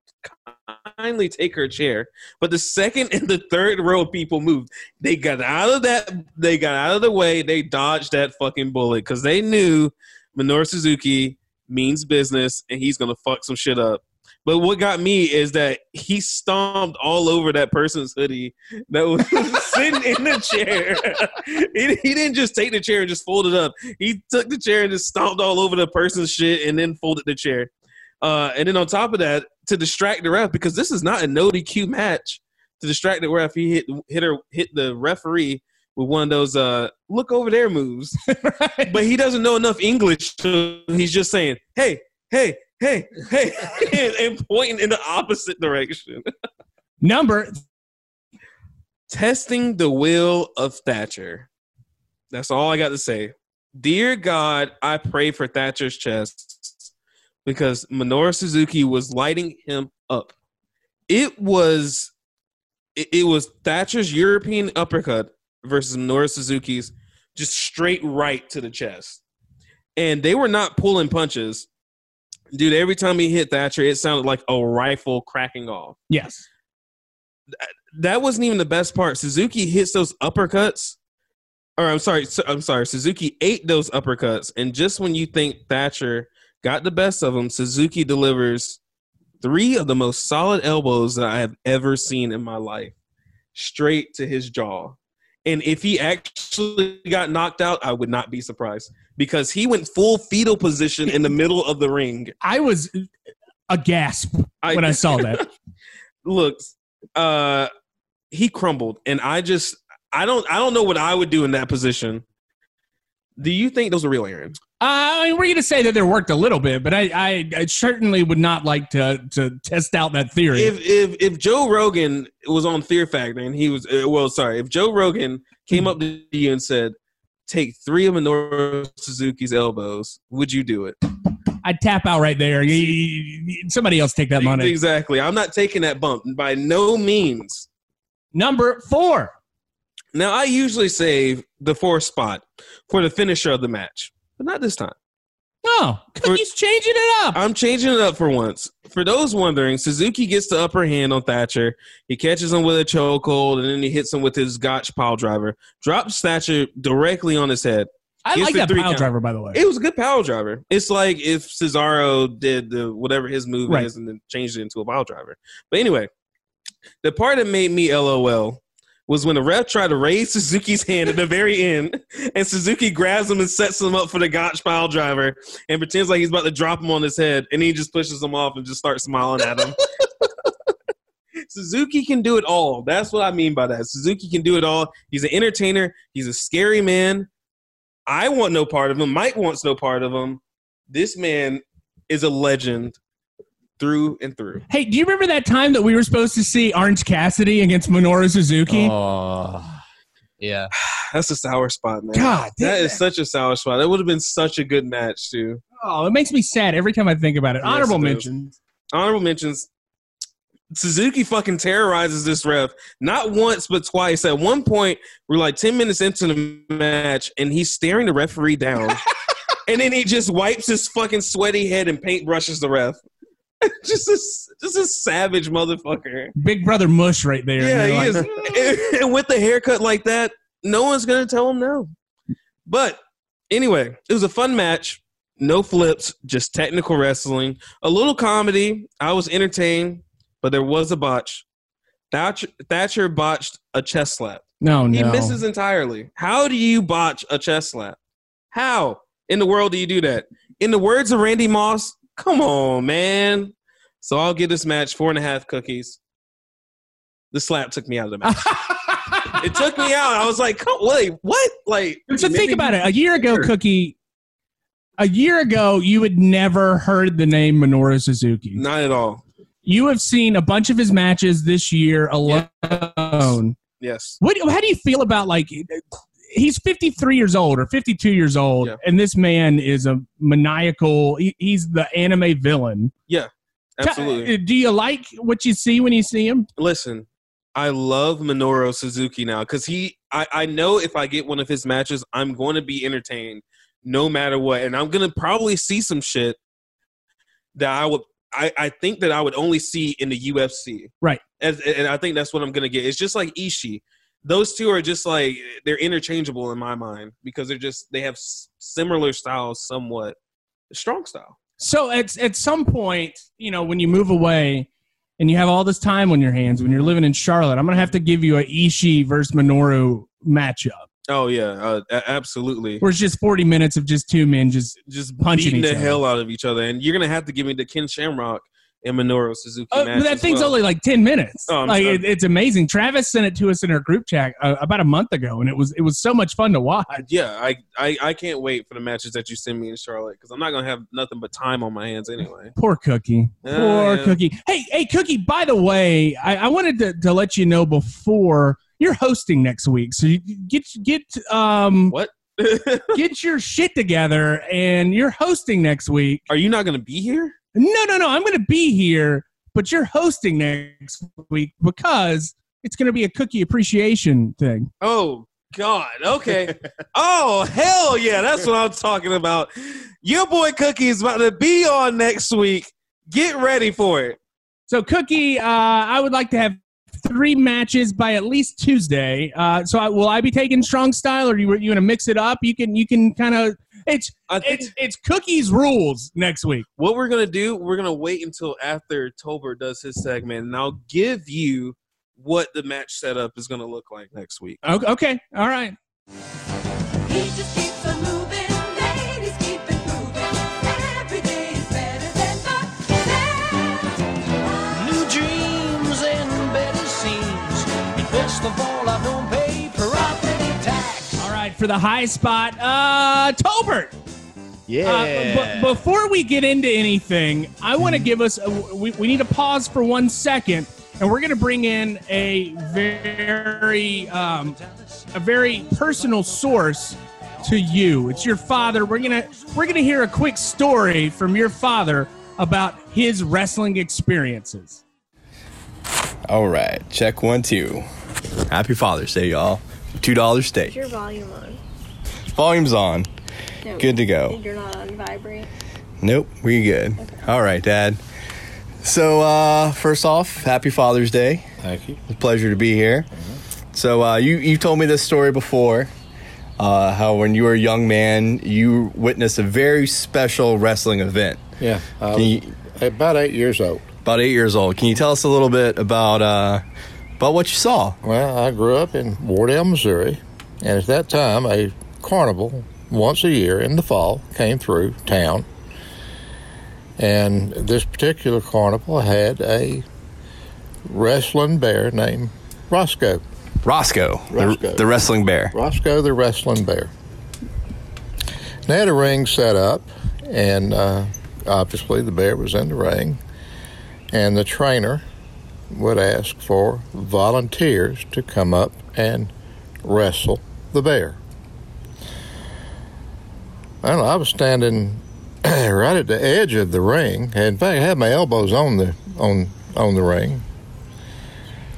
kindly take her chair, but the second and the third row of people moved. They got out of that. They got out of the way. They dodged that fucking bullet because they knew Minoru Suzuki means business and he's gonna fuck some shit up. But what got me is that he stomped all over that person's hoodie that was *laughs* sitting in the chair. he, he didn't just take the chair and just fold it up. He took the chair and just stomped all over the person's shit and then folded the chair. Uh, and then on top of that, to distract the ref because this is not a no DQ match. To distract the ref, he hit hit her hit the referee with one of those uh look over there moves. *laughs* But he doesn't know enough English, so he's just saying, "Hey, hey, hey, hey," *laughs* and, pointing in the opposite direction. *laughs* Number Testing the will of Thatcher. That's all I got to say. Dear God, I pray for Thatcher's chest because Minoru Suzuki was lighting him up. It was it, it was Thatcher's European uppercut versus Minoru Suzuki's just straight right to the chest. And they were not pulling punches. Dude, every time he hit Thatcher, it sounded like a rifle cracking off yes. that wasn't even the best part. Suzuki hits those uppercuts, or I'm sorry, I'm sorry. Suzuki ate those uppercuts, and just when you think Thatcher got the best of him, Suzuki delivers three of the most solid elbows that I have ever seen in my life, straight to his jaw. And if he actually got knocked out, I would not be surprised because he went full fetal position in the *laughs* middle of the ring. I was a gasp when I saw *laughs* that. look, uh, he crumbled, and I just, I don't, I don't know what I would do in that position. Do you think those are real, Aaron? Uh, I mean, we're going to say that there worked a little bit, but I, I, I certainly would not like to to test out that theory. If if if Joe Rogan was on Fear Factor and he was, uh, well, sorry, if Joe Rogan came up to you and said, "Take three of Minoru Suzuki's elbows," would you do it? I'd tap out right there. Somebody else take that money. Exactly. I'm not taking that bump by no means. Number four. Now, I usually save the fourth spot for the finisher of the match, but not this time. Oh, he's changing it up. I'm changing it up for once. For those wondering, Suzuki gets the upper hand on Thatcher. He catches him with a chokehold, and then he hits him with his Gotch pile driver. Drops Thatcher directly on his head. I like that three pile count. driver, by the way. It was a good power driver. It's like if Cesaro did the whatever his move Right. is and then changed it into a pile driver. But anyway, the part that made me LOL was when the ref tried to raise Suzuki's hand at the very end, and Suzuki grabs him and sets him up for the Gotch pile driver and pretends like he's about to drop him on his head, and he just pushes him off and just starts smiling at him. *laughs* Suzuki can do it all. That's what I mean by that. Suzuki can do it all. He's an entertainer. He's a scary man. I want no part of him. Mike wants no part of him. This man is a legend through and through. Hey, do you remember that time that we were supposed to see Orange Cassidy against Minoru Suzuki? Oh, *sighs* yeah. *sighs* That's a sour spot, man. God, that damn. such a sour spot. That would have been such a good match, too. Oh, it makes me sad every time I think about it. Yes, Honorable it does. mention. Honorable mentions. Suzuki fucking terrorizes this ref not once but twice. At one point, we're like 10 minutes into the match and he's staring the referee down. *laughs* and then he just wipes his fucking sweaty head and paintbrushes the ref. *laughs* just a, just a savage motherfucker. Big Brother Mush right there. Yeah, he you're is. *laughs* *laughs* and with the haircut like that, no one's gonna tell him no. But anyway, it was a fun match. No flips, just technical wrestling. A little comedy. I was entertained, but there was a botch. Thatcher, Thatcher botched a chest slap. No, no. He misses entirely. How do you botch a chest slap? How in the world do you do that? In the words of Randy Moss, come on, man. So I'll give this match four and a half cookies. The slap took me out of the match. *laughs* it took me out. I was like, "Come- wait, what? Like, So think about it. A year ago, Sure. Cookie. A year ago, you had never heard the name Minoru Suzuki. not at all. You have seen a bunch of his matches this year alone. Yes. What? How do you feel about like? He's 53 years old or 52 years old, Yeah. and this man is a maniacal. He, he's the anime villain. Yeah, absolutely. Uh, do you like what you see when you see him? Listen, I love Minoru Suzuki now because he. I, I know if I get one of his matches, I'm going to be entertained no matter what, and I'm going to probably see some shit that I would. I, I think that I would only see in the UFC. Right. As, and I think that's what I'm going to get. It's just like Ishii. Those two are just like they're interchangeable in my mind because they're just they have s- similar styles, somewhat strong style. So at at some point, you know, when you move away and you have all this time on your hands, when you're living in Charlotte, I'm gonna have to give you a Ishii versus Minoru matchup, Oh yeah, uh, absolutely. where it's just 40 minutes of just two men just. just punching the other. hell out of each other. And you're gonna have to give me the Ken Shamrock and Minoru Suzuki Uh, match. that thing's well. only like 10 minutes. Oh, like it, it's amazing. Travis sent it to us in our group chat uh, about a month ago, and it was it was so much fun to watch. yeah, I, I I can't wait for the matches that you send me in Charlotte because I'm not gonna have nothing but time on my hands anyway. *laughs* Poor Cookie. Yeah, Poor yeah. Cookie. Hey, hey, Cookie. By the way, I, I wanted to, to let you know before you're hosting next week, so you get get um What? get *laughs* your shit together, and you're hosting next week. Are you not gonna be here? No, no, no. I'm going to be here, but you're hosting next week because it's going to be a cookie appreciation thing. Oh God. Okay. *laughs* oh hell yeah, that's what I'm talking about. Your boy Cookie is about to be on next week. Get ready for it. So, Cookie, uh, I would like to have three matches by at least Tuesday. Uh, so, I, will I be taking strong style, or you you going to mix it up? You can you can kind of it's think it's it's Cookie's rules next week. what we're gonna do, we're gonna wait until after Tolbert does his segment, and I'll give you what the match setup is gonna look like next week. Okay, okay. all right. For the high spot, uh, Tolbert. Yeah. Uh, but before we get into anything, I want to give us, a, we, we need to pause for one second, and we're going to bring in a very, um, a very personal source to you. It's your father. We're gonna we're gonna hear a quick story from your father about his wrestling experiences. All right, check one, two. Happy Father's Day, y'all. Two dollar steak. Is your volume on? Volume's on. No, Good to go. You're not on vibrate. Nope, we good. All right, Dad. So, uh, first off, happy Father's Day. Thank you. It's a pleasure to be here. So, uh, you you told me this story before. Uh, how when you were a young man, you witnessed a very special wrestling event. Yeah, I Can you, about eight years old. about eight years old. Can you tell us a little bit about uh, about what you saw? Well, I grew up in Wardell, Missouri, and at that time, a carnival once a year in the fall came through town. And this particular carnival had a wrestling bear named Roscoe. Roscoe, Roscoe. The, the wrestling bear. Roscoe the wrestling bear. They had a ring set up, and uh, obviously the bear was in the ring, and the trainer would ask for volunteers to come up and wrestle the bear. I was standing *clears throat* right at the edge of the ring. In fact, I had my elbows on the on on the ring,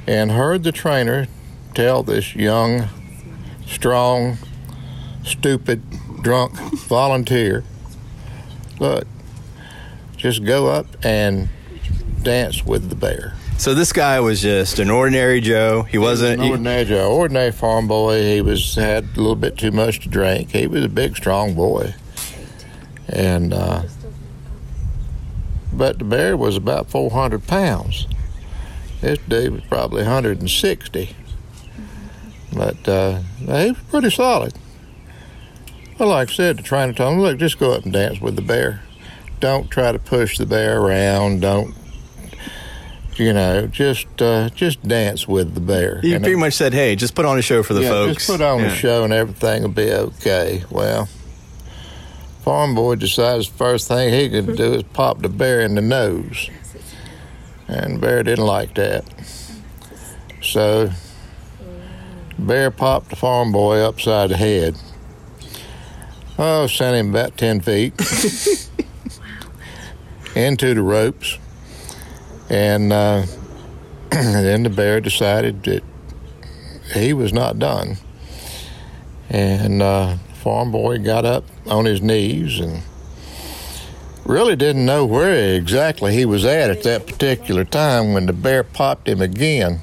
and heard the trainer tell this young, strong, stupid, drunk volunteer, look, just go up and dance with the bear. So this guy was just an ordinary Joe. He wasn't. An he- ordinary Joe, ordinary farm boy. He was had a little bit too much to drink. He was a big, strong boy, and uh, but the bear was about four hundred pounds. This dude was probably 160, but uh, he was pretty solid. Well, like I said, the trainer told him, "Look, just go up and dance with the bear. Don't try to push the bear around. Don't you know, just uh, just dance with the bear. You And pretty much said, "Hey, just put on a show for the yeah, folks." Just put on Yeah. a show and everything will be okay. Well, farm boy decides the first thing he could do is pop the bear in the nose, and the bear didn't like that. So, bear popped the farm boy upside the head. Oh, sent him about ten feet *laughs* into the ropes, and uh, *clears throat* then the bear decided that he was not done. And uh, farm boy got up on his knees and really didn't know where exactly he was at at that particular time when the bear popped him again.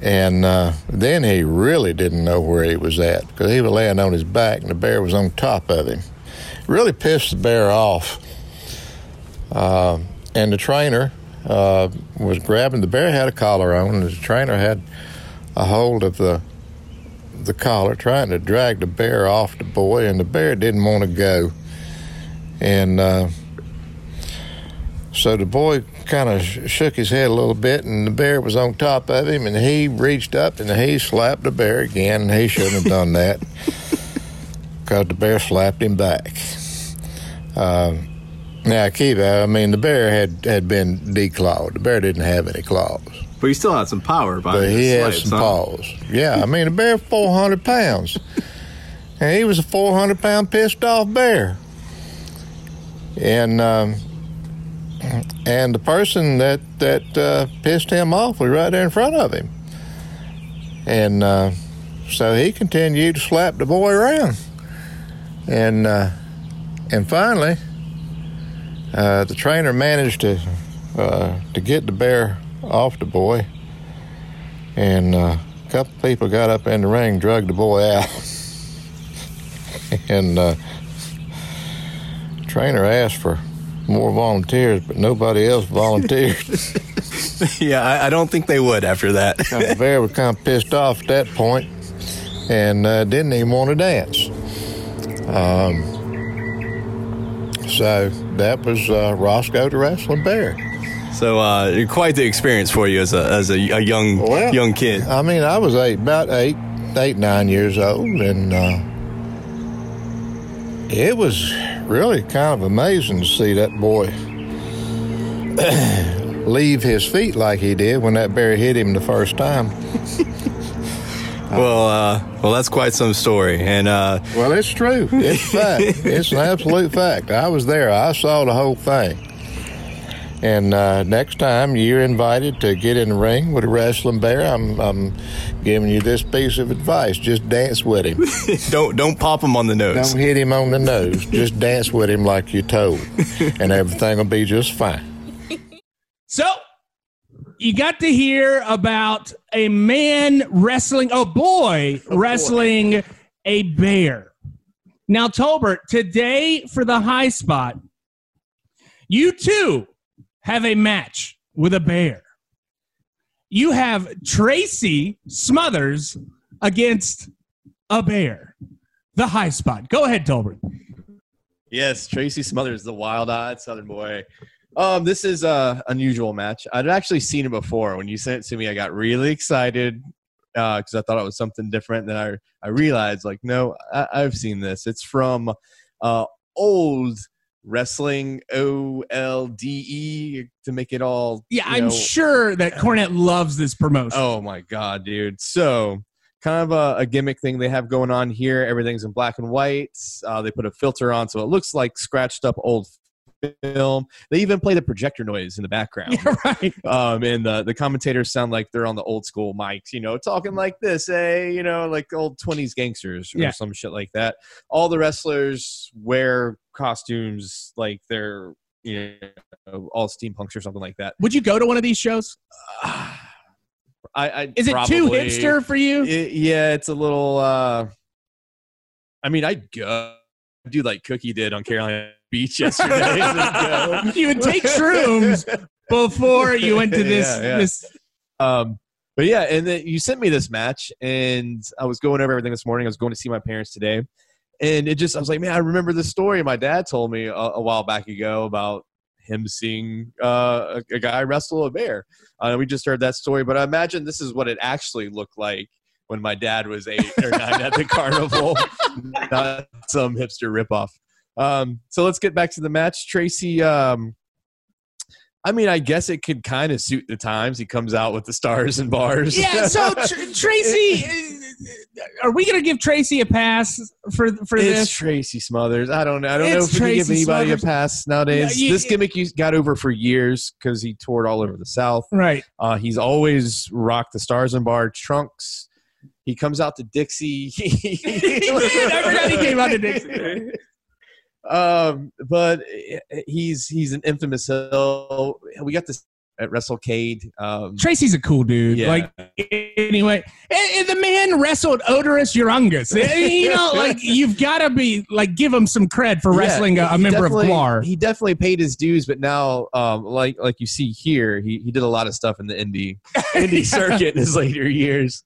And uh, then he really didn't know where he was at because he was laying on his back and the bear was on top of him. Really pissed the bear off. Uh, and the trainer uh, was grabbing the bear had a collar on and the trainer had a hold of the the collar trying to drag the bear off the boy and the bear didn't want to go. And uh, so the boy kind of sh- shook his head a little bit and the bear was on top of him and he reached up and he slapped the bear again and he shouldn't have done that because the bear slapped him back. Um, now keep i mean the bear had, had been declawed the bear didn't have any claws But he still had some power. By but he had slaves, some huh? paws. Yeah, I mean, the bear four hundred pounds, *laughs* and he was a four hundred pound pissed off bear. And um, and the person that that uh, pissed him off was right there in front of him, and uh, so he continued to slap the boy around, and uh, and finally, uh, the trainer managed to uh, to get the bear off the boy, and uh, a couple people got up in the ring, drugged the boy out, *laughs* and uh, trainer asked for more volunteers, but nobody else volunteered. *laughs* yeah, I, I don't think they would after that. the bear was kind of pissed off at that point, and uh, didn't even want to dance. Um, so that was uh, Roscoe the wrestling bear. So uh, quite the experience for you as a as a, a young Well, young kid. I mean, I was eight, about eight, eight, nine years old, and uh, it was really kind of amazing to see that boy *coughs* leave his feet like he did when that bear hit him the first time. *laughs* Well, uh, well, that's quite some story, and uh, Well, it's true. It's *laughs* fact. it's an absolute fact. I was there. I saw the whole thing. And uh, next time you're invited to get in the ring with a wrestling bear, I'm, I'm giving you this piece of advice: just dance with him. *laughs* don't don't pop him on the nose. Don't hit him on the nose. Just dance with him like you're told, *laughs* and everything will be just fine. So you got to hear about a man wrestling, a boy wrestling a bear. Now, Tolbert, today for the high spot, you too have a match with a bear. You have Tracy Smothers against a bear. The high spot. Go ahead, Tolbert. Yes, Tracy Smothers, the wild-eyed Southern boy. Um, this is a unusual match. I'd actually seen it before. When you sent it to me, I got really excited because I thought it was something different. Then I I realized, like, no, I, I've seen this. It's from uh, old wrestling, O L D E, to make it all. Yeah, I'm know, sure that Cornette loves this promotion. Oh my god, dude! So kind of a, a gimmick thing they have going on here. Everything's in black and white. Uh, they put a filter on, so it looks like scratched up old film. They even play the projector noise in the background. *laughs* right. Um, and the the commentators sound like they're on the old school mics, you know, talking like this, hey, you know, like old twenties gangsters or Yeah. some shit like that. All the wrestlers wear costumes like they're you know all steampunks or something like that. Would you go to one of these shows? *sighs* I, I Is it too hipster for you? it- yeah, it's a little. uh I mean, I'd go do like Cookie did on Carolina Beach yesterday. *laughs* You would take shrooms before you went to this. Yeah, yeah. this Um, but yeah, and then you sent me this match, and I was going over everything this morning. I was going to see my parents today, and it just I was like, man, I remember this story my dad told me a, a while back ago about him seeing uh, a, a guy wrestle a bear. Uh, we just heard that story, but I imagine this is what it actually looked like when my dad was eight or nine at the *laughs* carnival, not some hipster ripoff. Um, so let's get back to the match. Tracy, um, I mean, I guess it could kind of suit the times. He comes out with the stars and bars. Yeah, *laughs* so Tr- Tracy, uh, are we going to give Tracy a pass for for it's this? Tracy Smothers. I don't know. I don't know It's if we can give anybody Smothers. a pass nowadays. Yeah, you- this gimmick you got over for years because he toured all over the South. Right. Uh, he's always rocked the stars and bar trunks. He comes out to Dixie. *laughs* *laughs* He did. I forgot he came out to Dixie. Um, but he's he's an infamous heel. We got this at WrestleCade. Um, Tracy's a cool dude. Yeah. Like anyway, and, and the man wrestled Oderus Urungus. you know, *laughs* like you've got to be like give him some cred for Yeah, wrestling a, a member of GWAR. He definitely paid his dues, but now, um, like like you see here, he, he did a lot of stuff in the indie *laughs* indie circuit in his later years.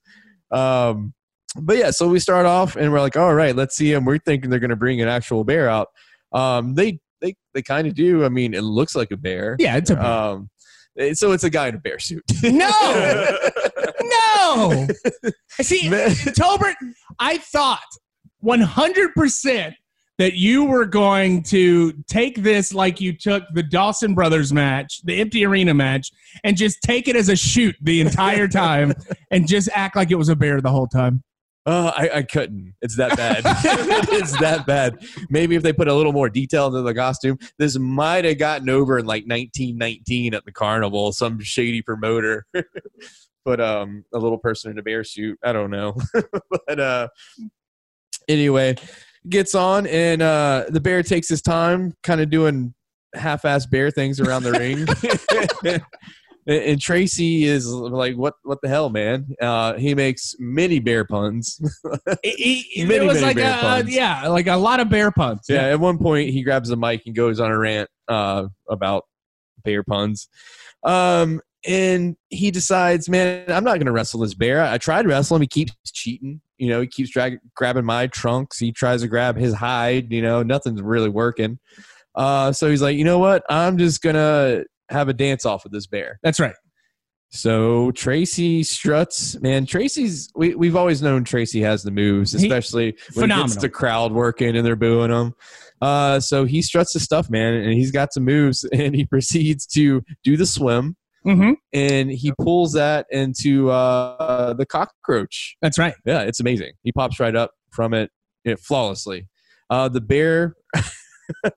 Um, but yeah, so we start off and we're like, all right, let's see him. We're thinking they're going to bring an actual bear out. Um, they they they kind of do. I mean, it looks like a bear. Yeah, it's a bear. Um, so it's a guy in a bear suit. No, *laughs* no. See, *laughs* *laughs* Tolbert, I thought 100% that you were going to take this like you took the Dawson Brothers match, the empty arena match, and just take it as a shoot the entire time and just act like it was a bear the whole time. Uh, I, I couldn't. It's that bad. *laughs* it's that bad. Maybe if they put a little more detail into the costume, this might have gotten over in like 1919 at the carnival. Some shady promoter *laughs* put um a little person in a bear suit. I don't know, *laughs* but uh, anyway, gets on and uh, the bear takes his time, kind of doing half-ass bear things around the ring. And, and Tracy is like, "What? What the hell, man?" Uh, he makes many bear puns. *laughs* *laughs* It, it- Many, many like bear a, puns. yeah, like a lot of bear puns. Yeah, at one point he grabs the mic and goes on a rant uh, about bear puns. Um, and he decides, man, I'm not going to wrestle this bear. I tried wrestling. He keeps cheating. You know, he keeps drag- grabbing my trunks. He tries to grab his hide. You know, nothing's really working. Uh, so he's like, you know what? I'm just going to have a dance off with this bear. That's right. So Tracy struts, man. Tracy's we we've always known Tracy has the moves, He- especially when he phenomenal. gets the crowd working and they're booing him. Uh, so he struts his stuff, man, and he's got some moves, *laughs* and he proceeds to do the swim, hmm and he pulls that into uh, the cockroach. That's right. Yeah, it's amazing. He pops right up from it, yeah, flawlessly. Uh, the bear *laughs*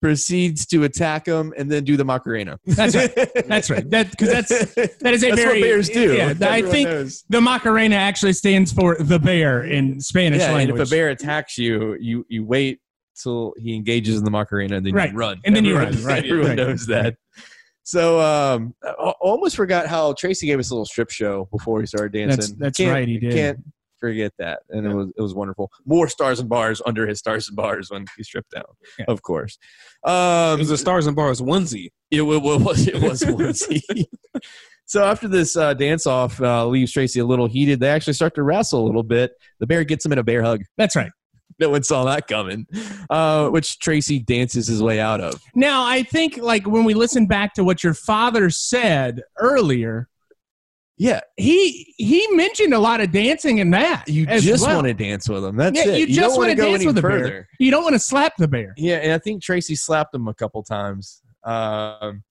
proceeds to attack him and then do the Macarena. That's right. *laughs* That's right. That because that's that is a That's very what bears do. Yeah, I think knows. the Macarena actually stands for the bear in Spanish yeah, language. and if a bear attacks you, you you wait till he engages in the Macarena and then Right. you run. And then you run. Right, Everyone right. knows that. So um, I almost forgot how Tracy gave us a little strip show before he started dancing. That's- that's right, he did. Can't forget that, and it was it was wonderful. More stars and bars under his stars and bars when he stripped down, Yeah. of course. Um, It was a Stars and Bars onesie. it, wa- wa- was it was onesie. *laughs* so after this uh, dance off uh, leaves Tracy a little heated, they actually start to wrestle a little bit. The bear gets him in a bear hug. That's right. No one saw that coming, uh, which Tracy dances his way out of. Now I think like when we listen back to what your father said earlier, Yeah, he he mentioned a lot of dancing in that. you just well. want to dance with him. That's Yeah, it. you just don't want to dance with the further. bear. You don't want to slap the bear. Yeah, and I think Tracy slapped him a couple times um,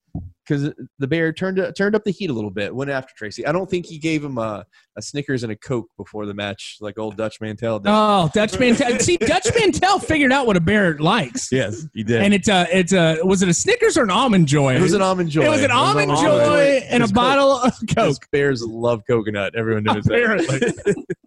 because the bear turned turned up the heat a little bit. Went after Tracy. I don't think he gave him a, a Snickers and a Coke before the match, like old Dutch Mantell did. Oh, Dutch Mantell. See, Dutch Mantell figured out what a bear likes. yes, he did. And it's a, it's a, was it a Snickers or an almond joy? it was an almond joy. It was an almond almond joy and a Coke. bottle of Coke. Bears love coconut. Everyone knows Apparently. that. *laughs*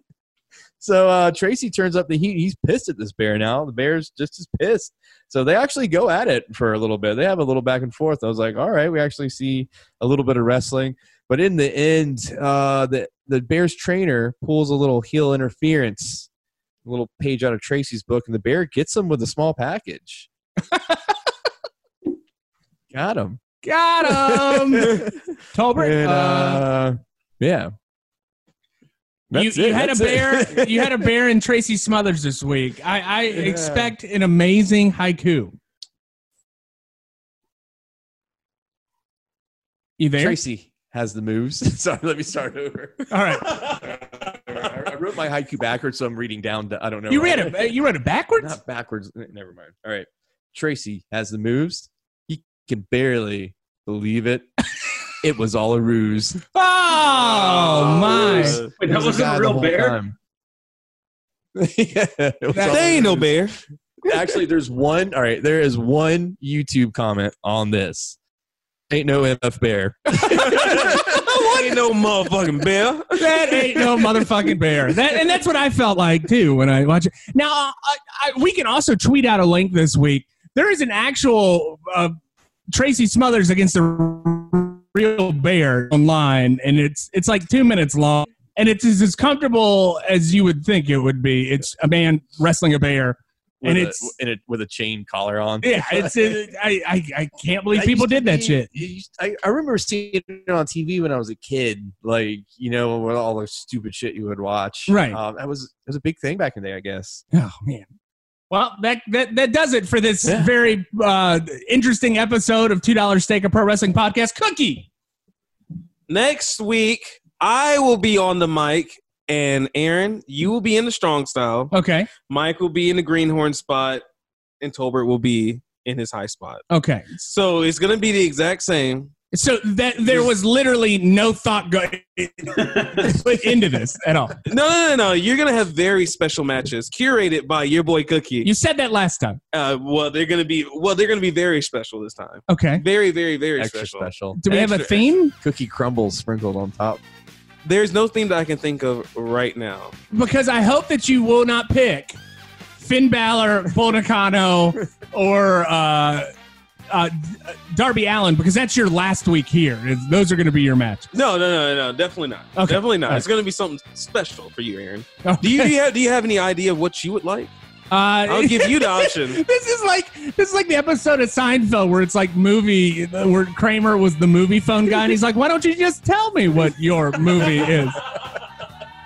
so uh, Tracy turns up the heat. He's pissed at this bear now. The bear's just as pissed. So they actually go at it for a little bit. They have a little back and forth. I was like, all right, we actually see a little bit of wrestling. But in the end, uh, the the bear's trainer pulls a little heel interference, a little page out of Tracy's book, and the bear gets him with a small package. *laughs* Got him. Got him. *laughs* Tolbert, And, uh, uh, yeah. You, That's you it, had a bear. it. *laughs* you had a bear in Tracy Smothers this week. I, I expect an amazing haiku. You there? Tracy has the moves. *laughs* Sorry, let me start over. All right. *laughs* I, wrote my haiku backwards, so I'm reading down. To, I don't know. You read it. You read it backwards. Not backwards. Never mind. All right. Tracy has the moves. He can barely believe it. It was all a ruse. Oh my! Wait, that was wasn't guy a real bear. *laughs* yeah, it That- They ain't no bear. Actually, there's one. All right, there is one YouTube comment on this. Ain't no MF bear. *laughs* *laughs* ain't no motherfucking bear. That ain't no motherfucking bear. That and that's what I felt like too when I watch it. Now I, I, we can also tweet out a link this week. There is an actual uh, Tracy Smothers against the real bear online, and it's it's like two minutes long, and it's as, comfortable as you would think it would be. It's a man wrestling a bear, and with a- it's in it with a chain collar on. yeah, it's uh, I, I I can't believe That people did that be- shit. I, I remember seeing it on TV when I was a kid, like you know, with all the stupid shit you would watch. Right. Um, that was it was a big thing back in the day, I guess. Oh man. Well, that that that does it for this Yeah. very uh, interesting episode of Two Dollar Steak, a pro wrestling podcast. Cookie. Next week, I will be on the mic, and Aaron, you will be in the strong style. Okay. Mike will be in the greenhorn spot, and Tolbert will be in his high spot. Okay. So it's gonna be the exact same. So that there was literally no thought going *laughs* into this at all. No, no, no, no. You're gonna have very special matches curated by your boy Cookie. You said that last time. Uh, well, they're gonna be well, they're gonna be very special this time. Okay. Very, very, very Extra special. special. Do we have a theme? Cookie crumbles sprinkled on top. There's no theme that I can think of right now. Because I hope that you will not pick Finn Balor, Bull Nakano, *laughs* or uh, uh, Darby Allin because that's your last week here. It's- Those are going to be your matches. No, no, no, no, definitely not. Okay. Definitely not. It's gonna be something special for you, Aaron. Okay. Do you, do you have do you have any idea of what you would like? Uh, I'll give you the option. *laughs* this is like this is like the episode of Seinfeld where it's like movie where Kramer was the movie phone guy and he's like, "Why don't you just tell me what your movie is?" *laughs*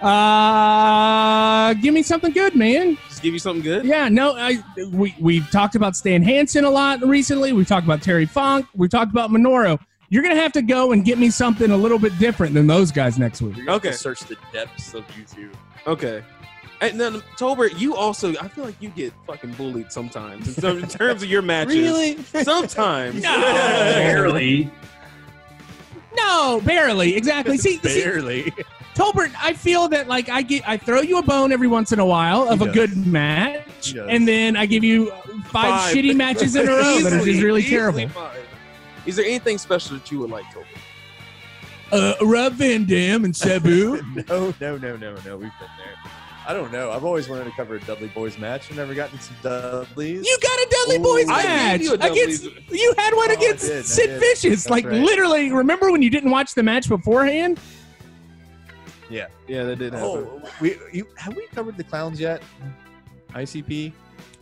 Uh, give me something good, man. Just give you something good. Yeah, no, I we we've talked about Stan Hansen a lot recently. We've talked about Terry Funk. We've talked about Minoru. You're gonna have to go and get me something a little bit different than those guys next week. You're gonna have to Okay. Search the depths of YouTube. Okay. And then Tolbert, you also I feel like you get fucking bullied sometimes in, terms- in terms of your *laughs* matches. Really? Sometimes. no, Barely. No, barely. Exactly. *laughs* See, see, Barely. Tolbert, I feel that like I get I throw you a bone every once in a while of He a does. good match, and then I give you five, Five. shitty matches in a row that are just really terrible. fine. Is there anything special that you would like, Tolbert? Uh, Rob Van Dam and Sabu. *laughs* no, no, no, no, no. We've been there. I don't know. I've always wanted to cover a Dudley Boys match. I've never gotten some Dudleys. You got a Dudley Ooh. Boys I gave match you a against. You had one Oh, against did, Sid. Vicious. That's like right. literally, remember when you didn't watch the match beforehand? Yeah, yeah, that did oh, happen. Oh, we you, have we covered the clowns yet? ICP,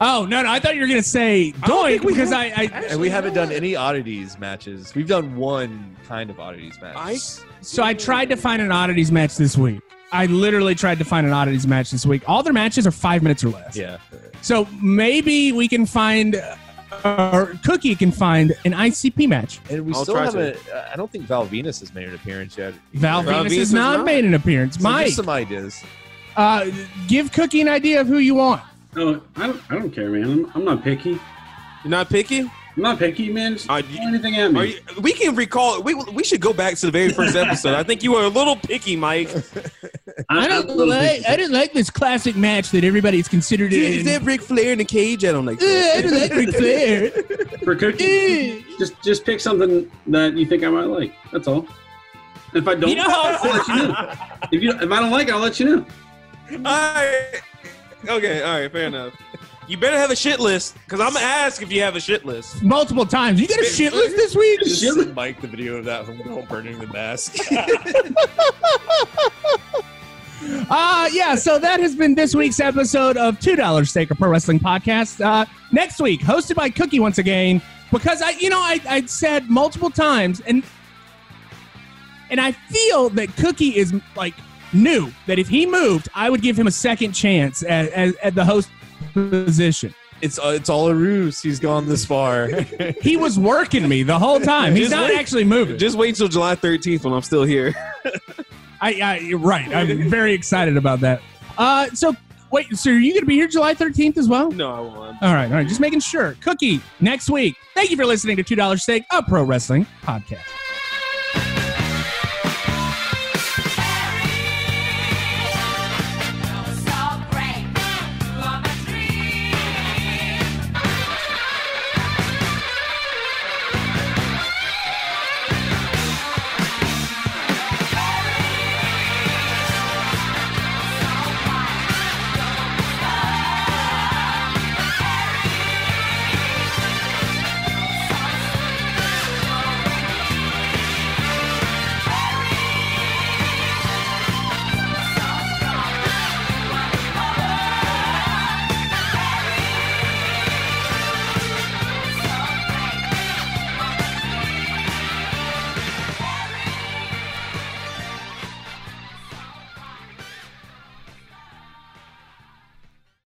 Oh no, no! I thought you were gonna say Doink think we because have. I, I and we haven't done any oddities matches. We've done one kind of oddities match. I so I tried to find an oddities match this week. I literally tried to find an oddities match this week. All their matches are five minutes or less. yeah. So maybe we can find, or Cookie can find an ICP match. And we I'll still try haven't. uh, I don't think Val Venis has made an appearance yet. Val, Val Venis Venis has has not, not. made an appearance. So Mike, some ideas. uh, give Cookie an idea of who you want. No, I don't. I don't care, man. I'm, I'm not picky. You're not picky? I'm not picky, man. Just Are throw you- anything at me. Are you, we can recall. We we should go back to the very first episode. I think you were a little picky, Mike. I don't I'm a like. picky. I don't like this classic match that everybody's considered. Is in. that Ric Flair in the cage? I don't like Uh, I that. don't like Ric Flair. *laughs* For cookie, just just pick something that you think I might like. That's all. If I don't, You know I'll let you know. *laughs* If you if I don't like it, I'll let you know. all right. Okay. All right. Fair enough. You better have a shit list because I'm gonna ask if you have a shit list. Multiple times. You got a shit list this week? Just Shit. send Mike the video of that home burning the mask. *laughs* *laughs* Uh, yeah, so that has been this week's episode of $2 Steak or Pro Wrestling Podcast. Uh, next week, hosted by Cookie once again, because I, you know, I, I said multiple times, and and I feel that Cookie is like new, that if he moved, I would give him a second chance at, at, at the host position. It's uh, it's all a ruse. He's gone this far. *laughs* He was working me the whole time. He's Just not wait. actually moving. Just wait till July 13th when I'm still here. I, I you're right. I'm very excited about that. Uh, so wait, so are you going to be here July 13th as well? No, I won't. All right, all right. Just making sure. Cookie next week. Thank you for listening to Two Dollar Steak, a pro wrestling podcast.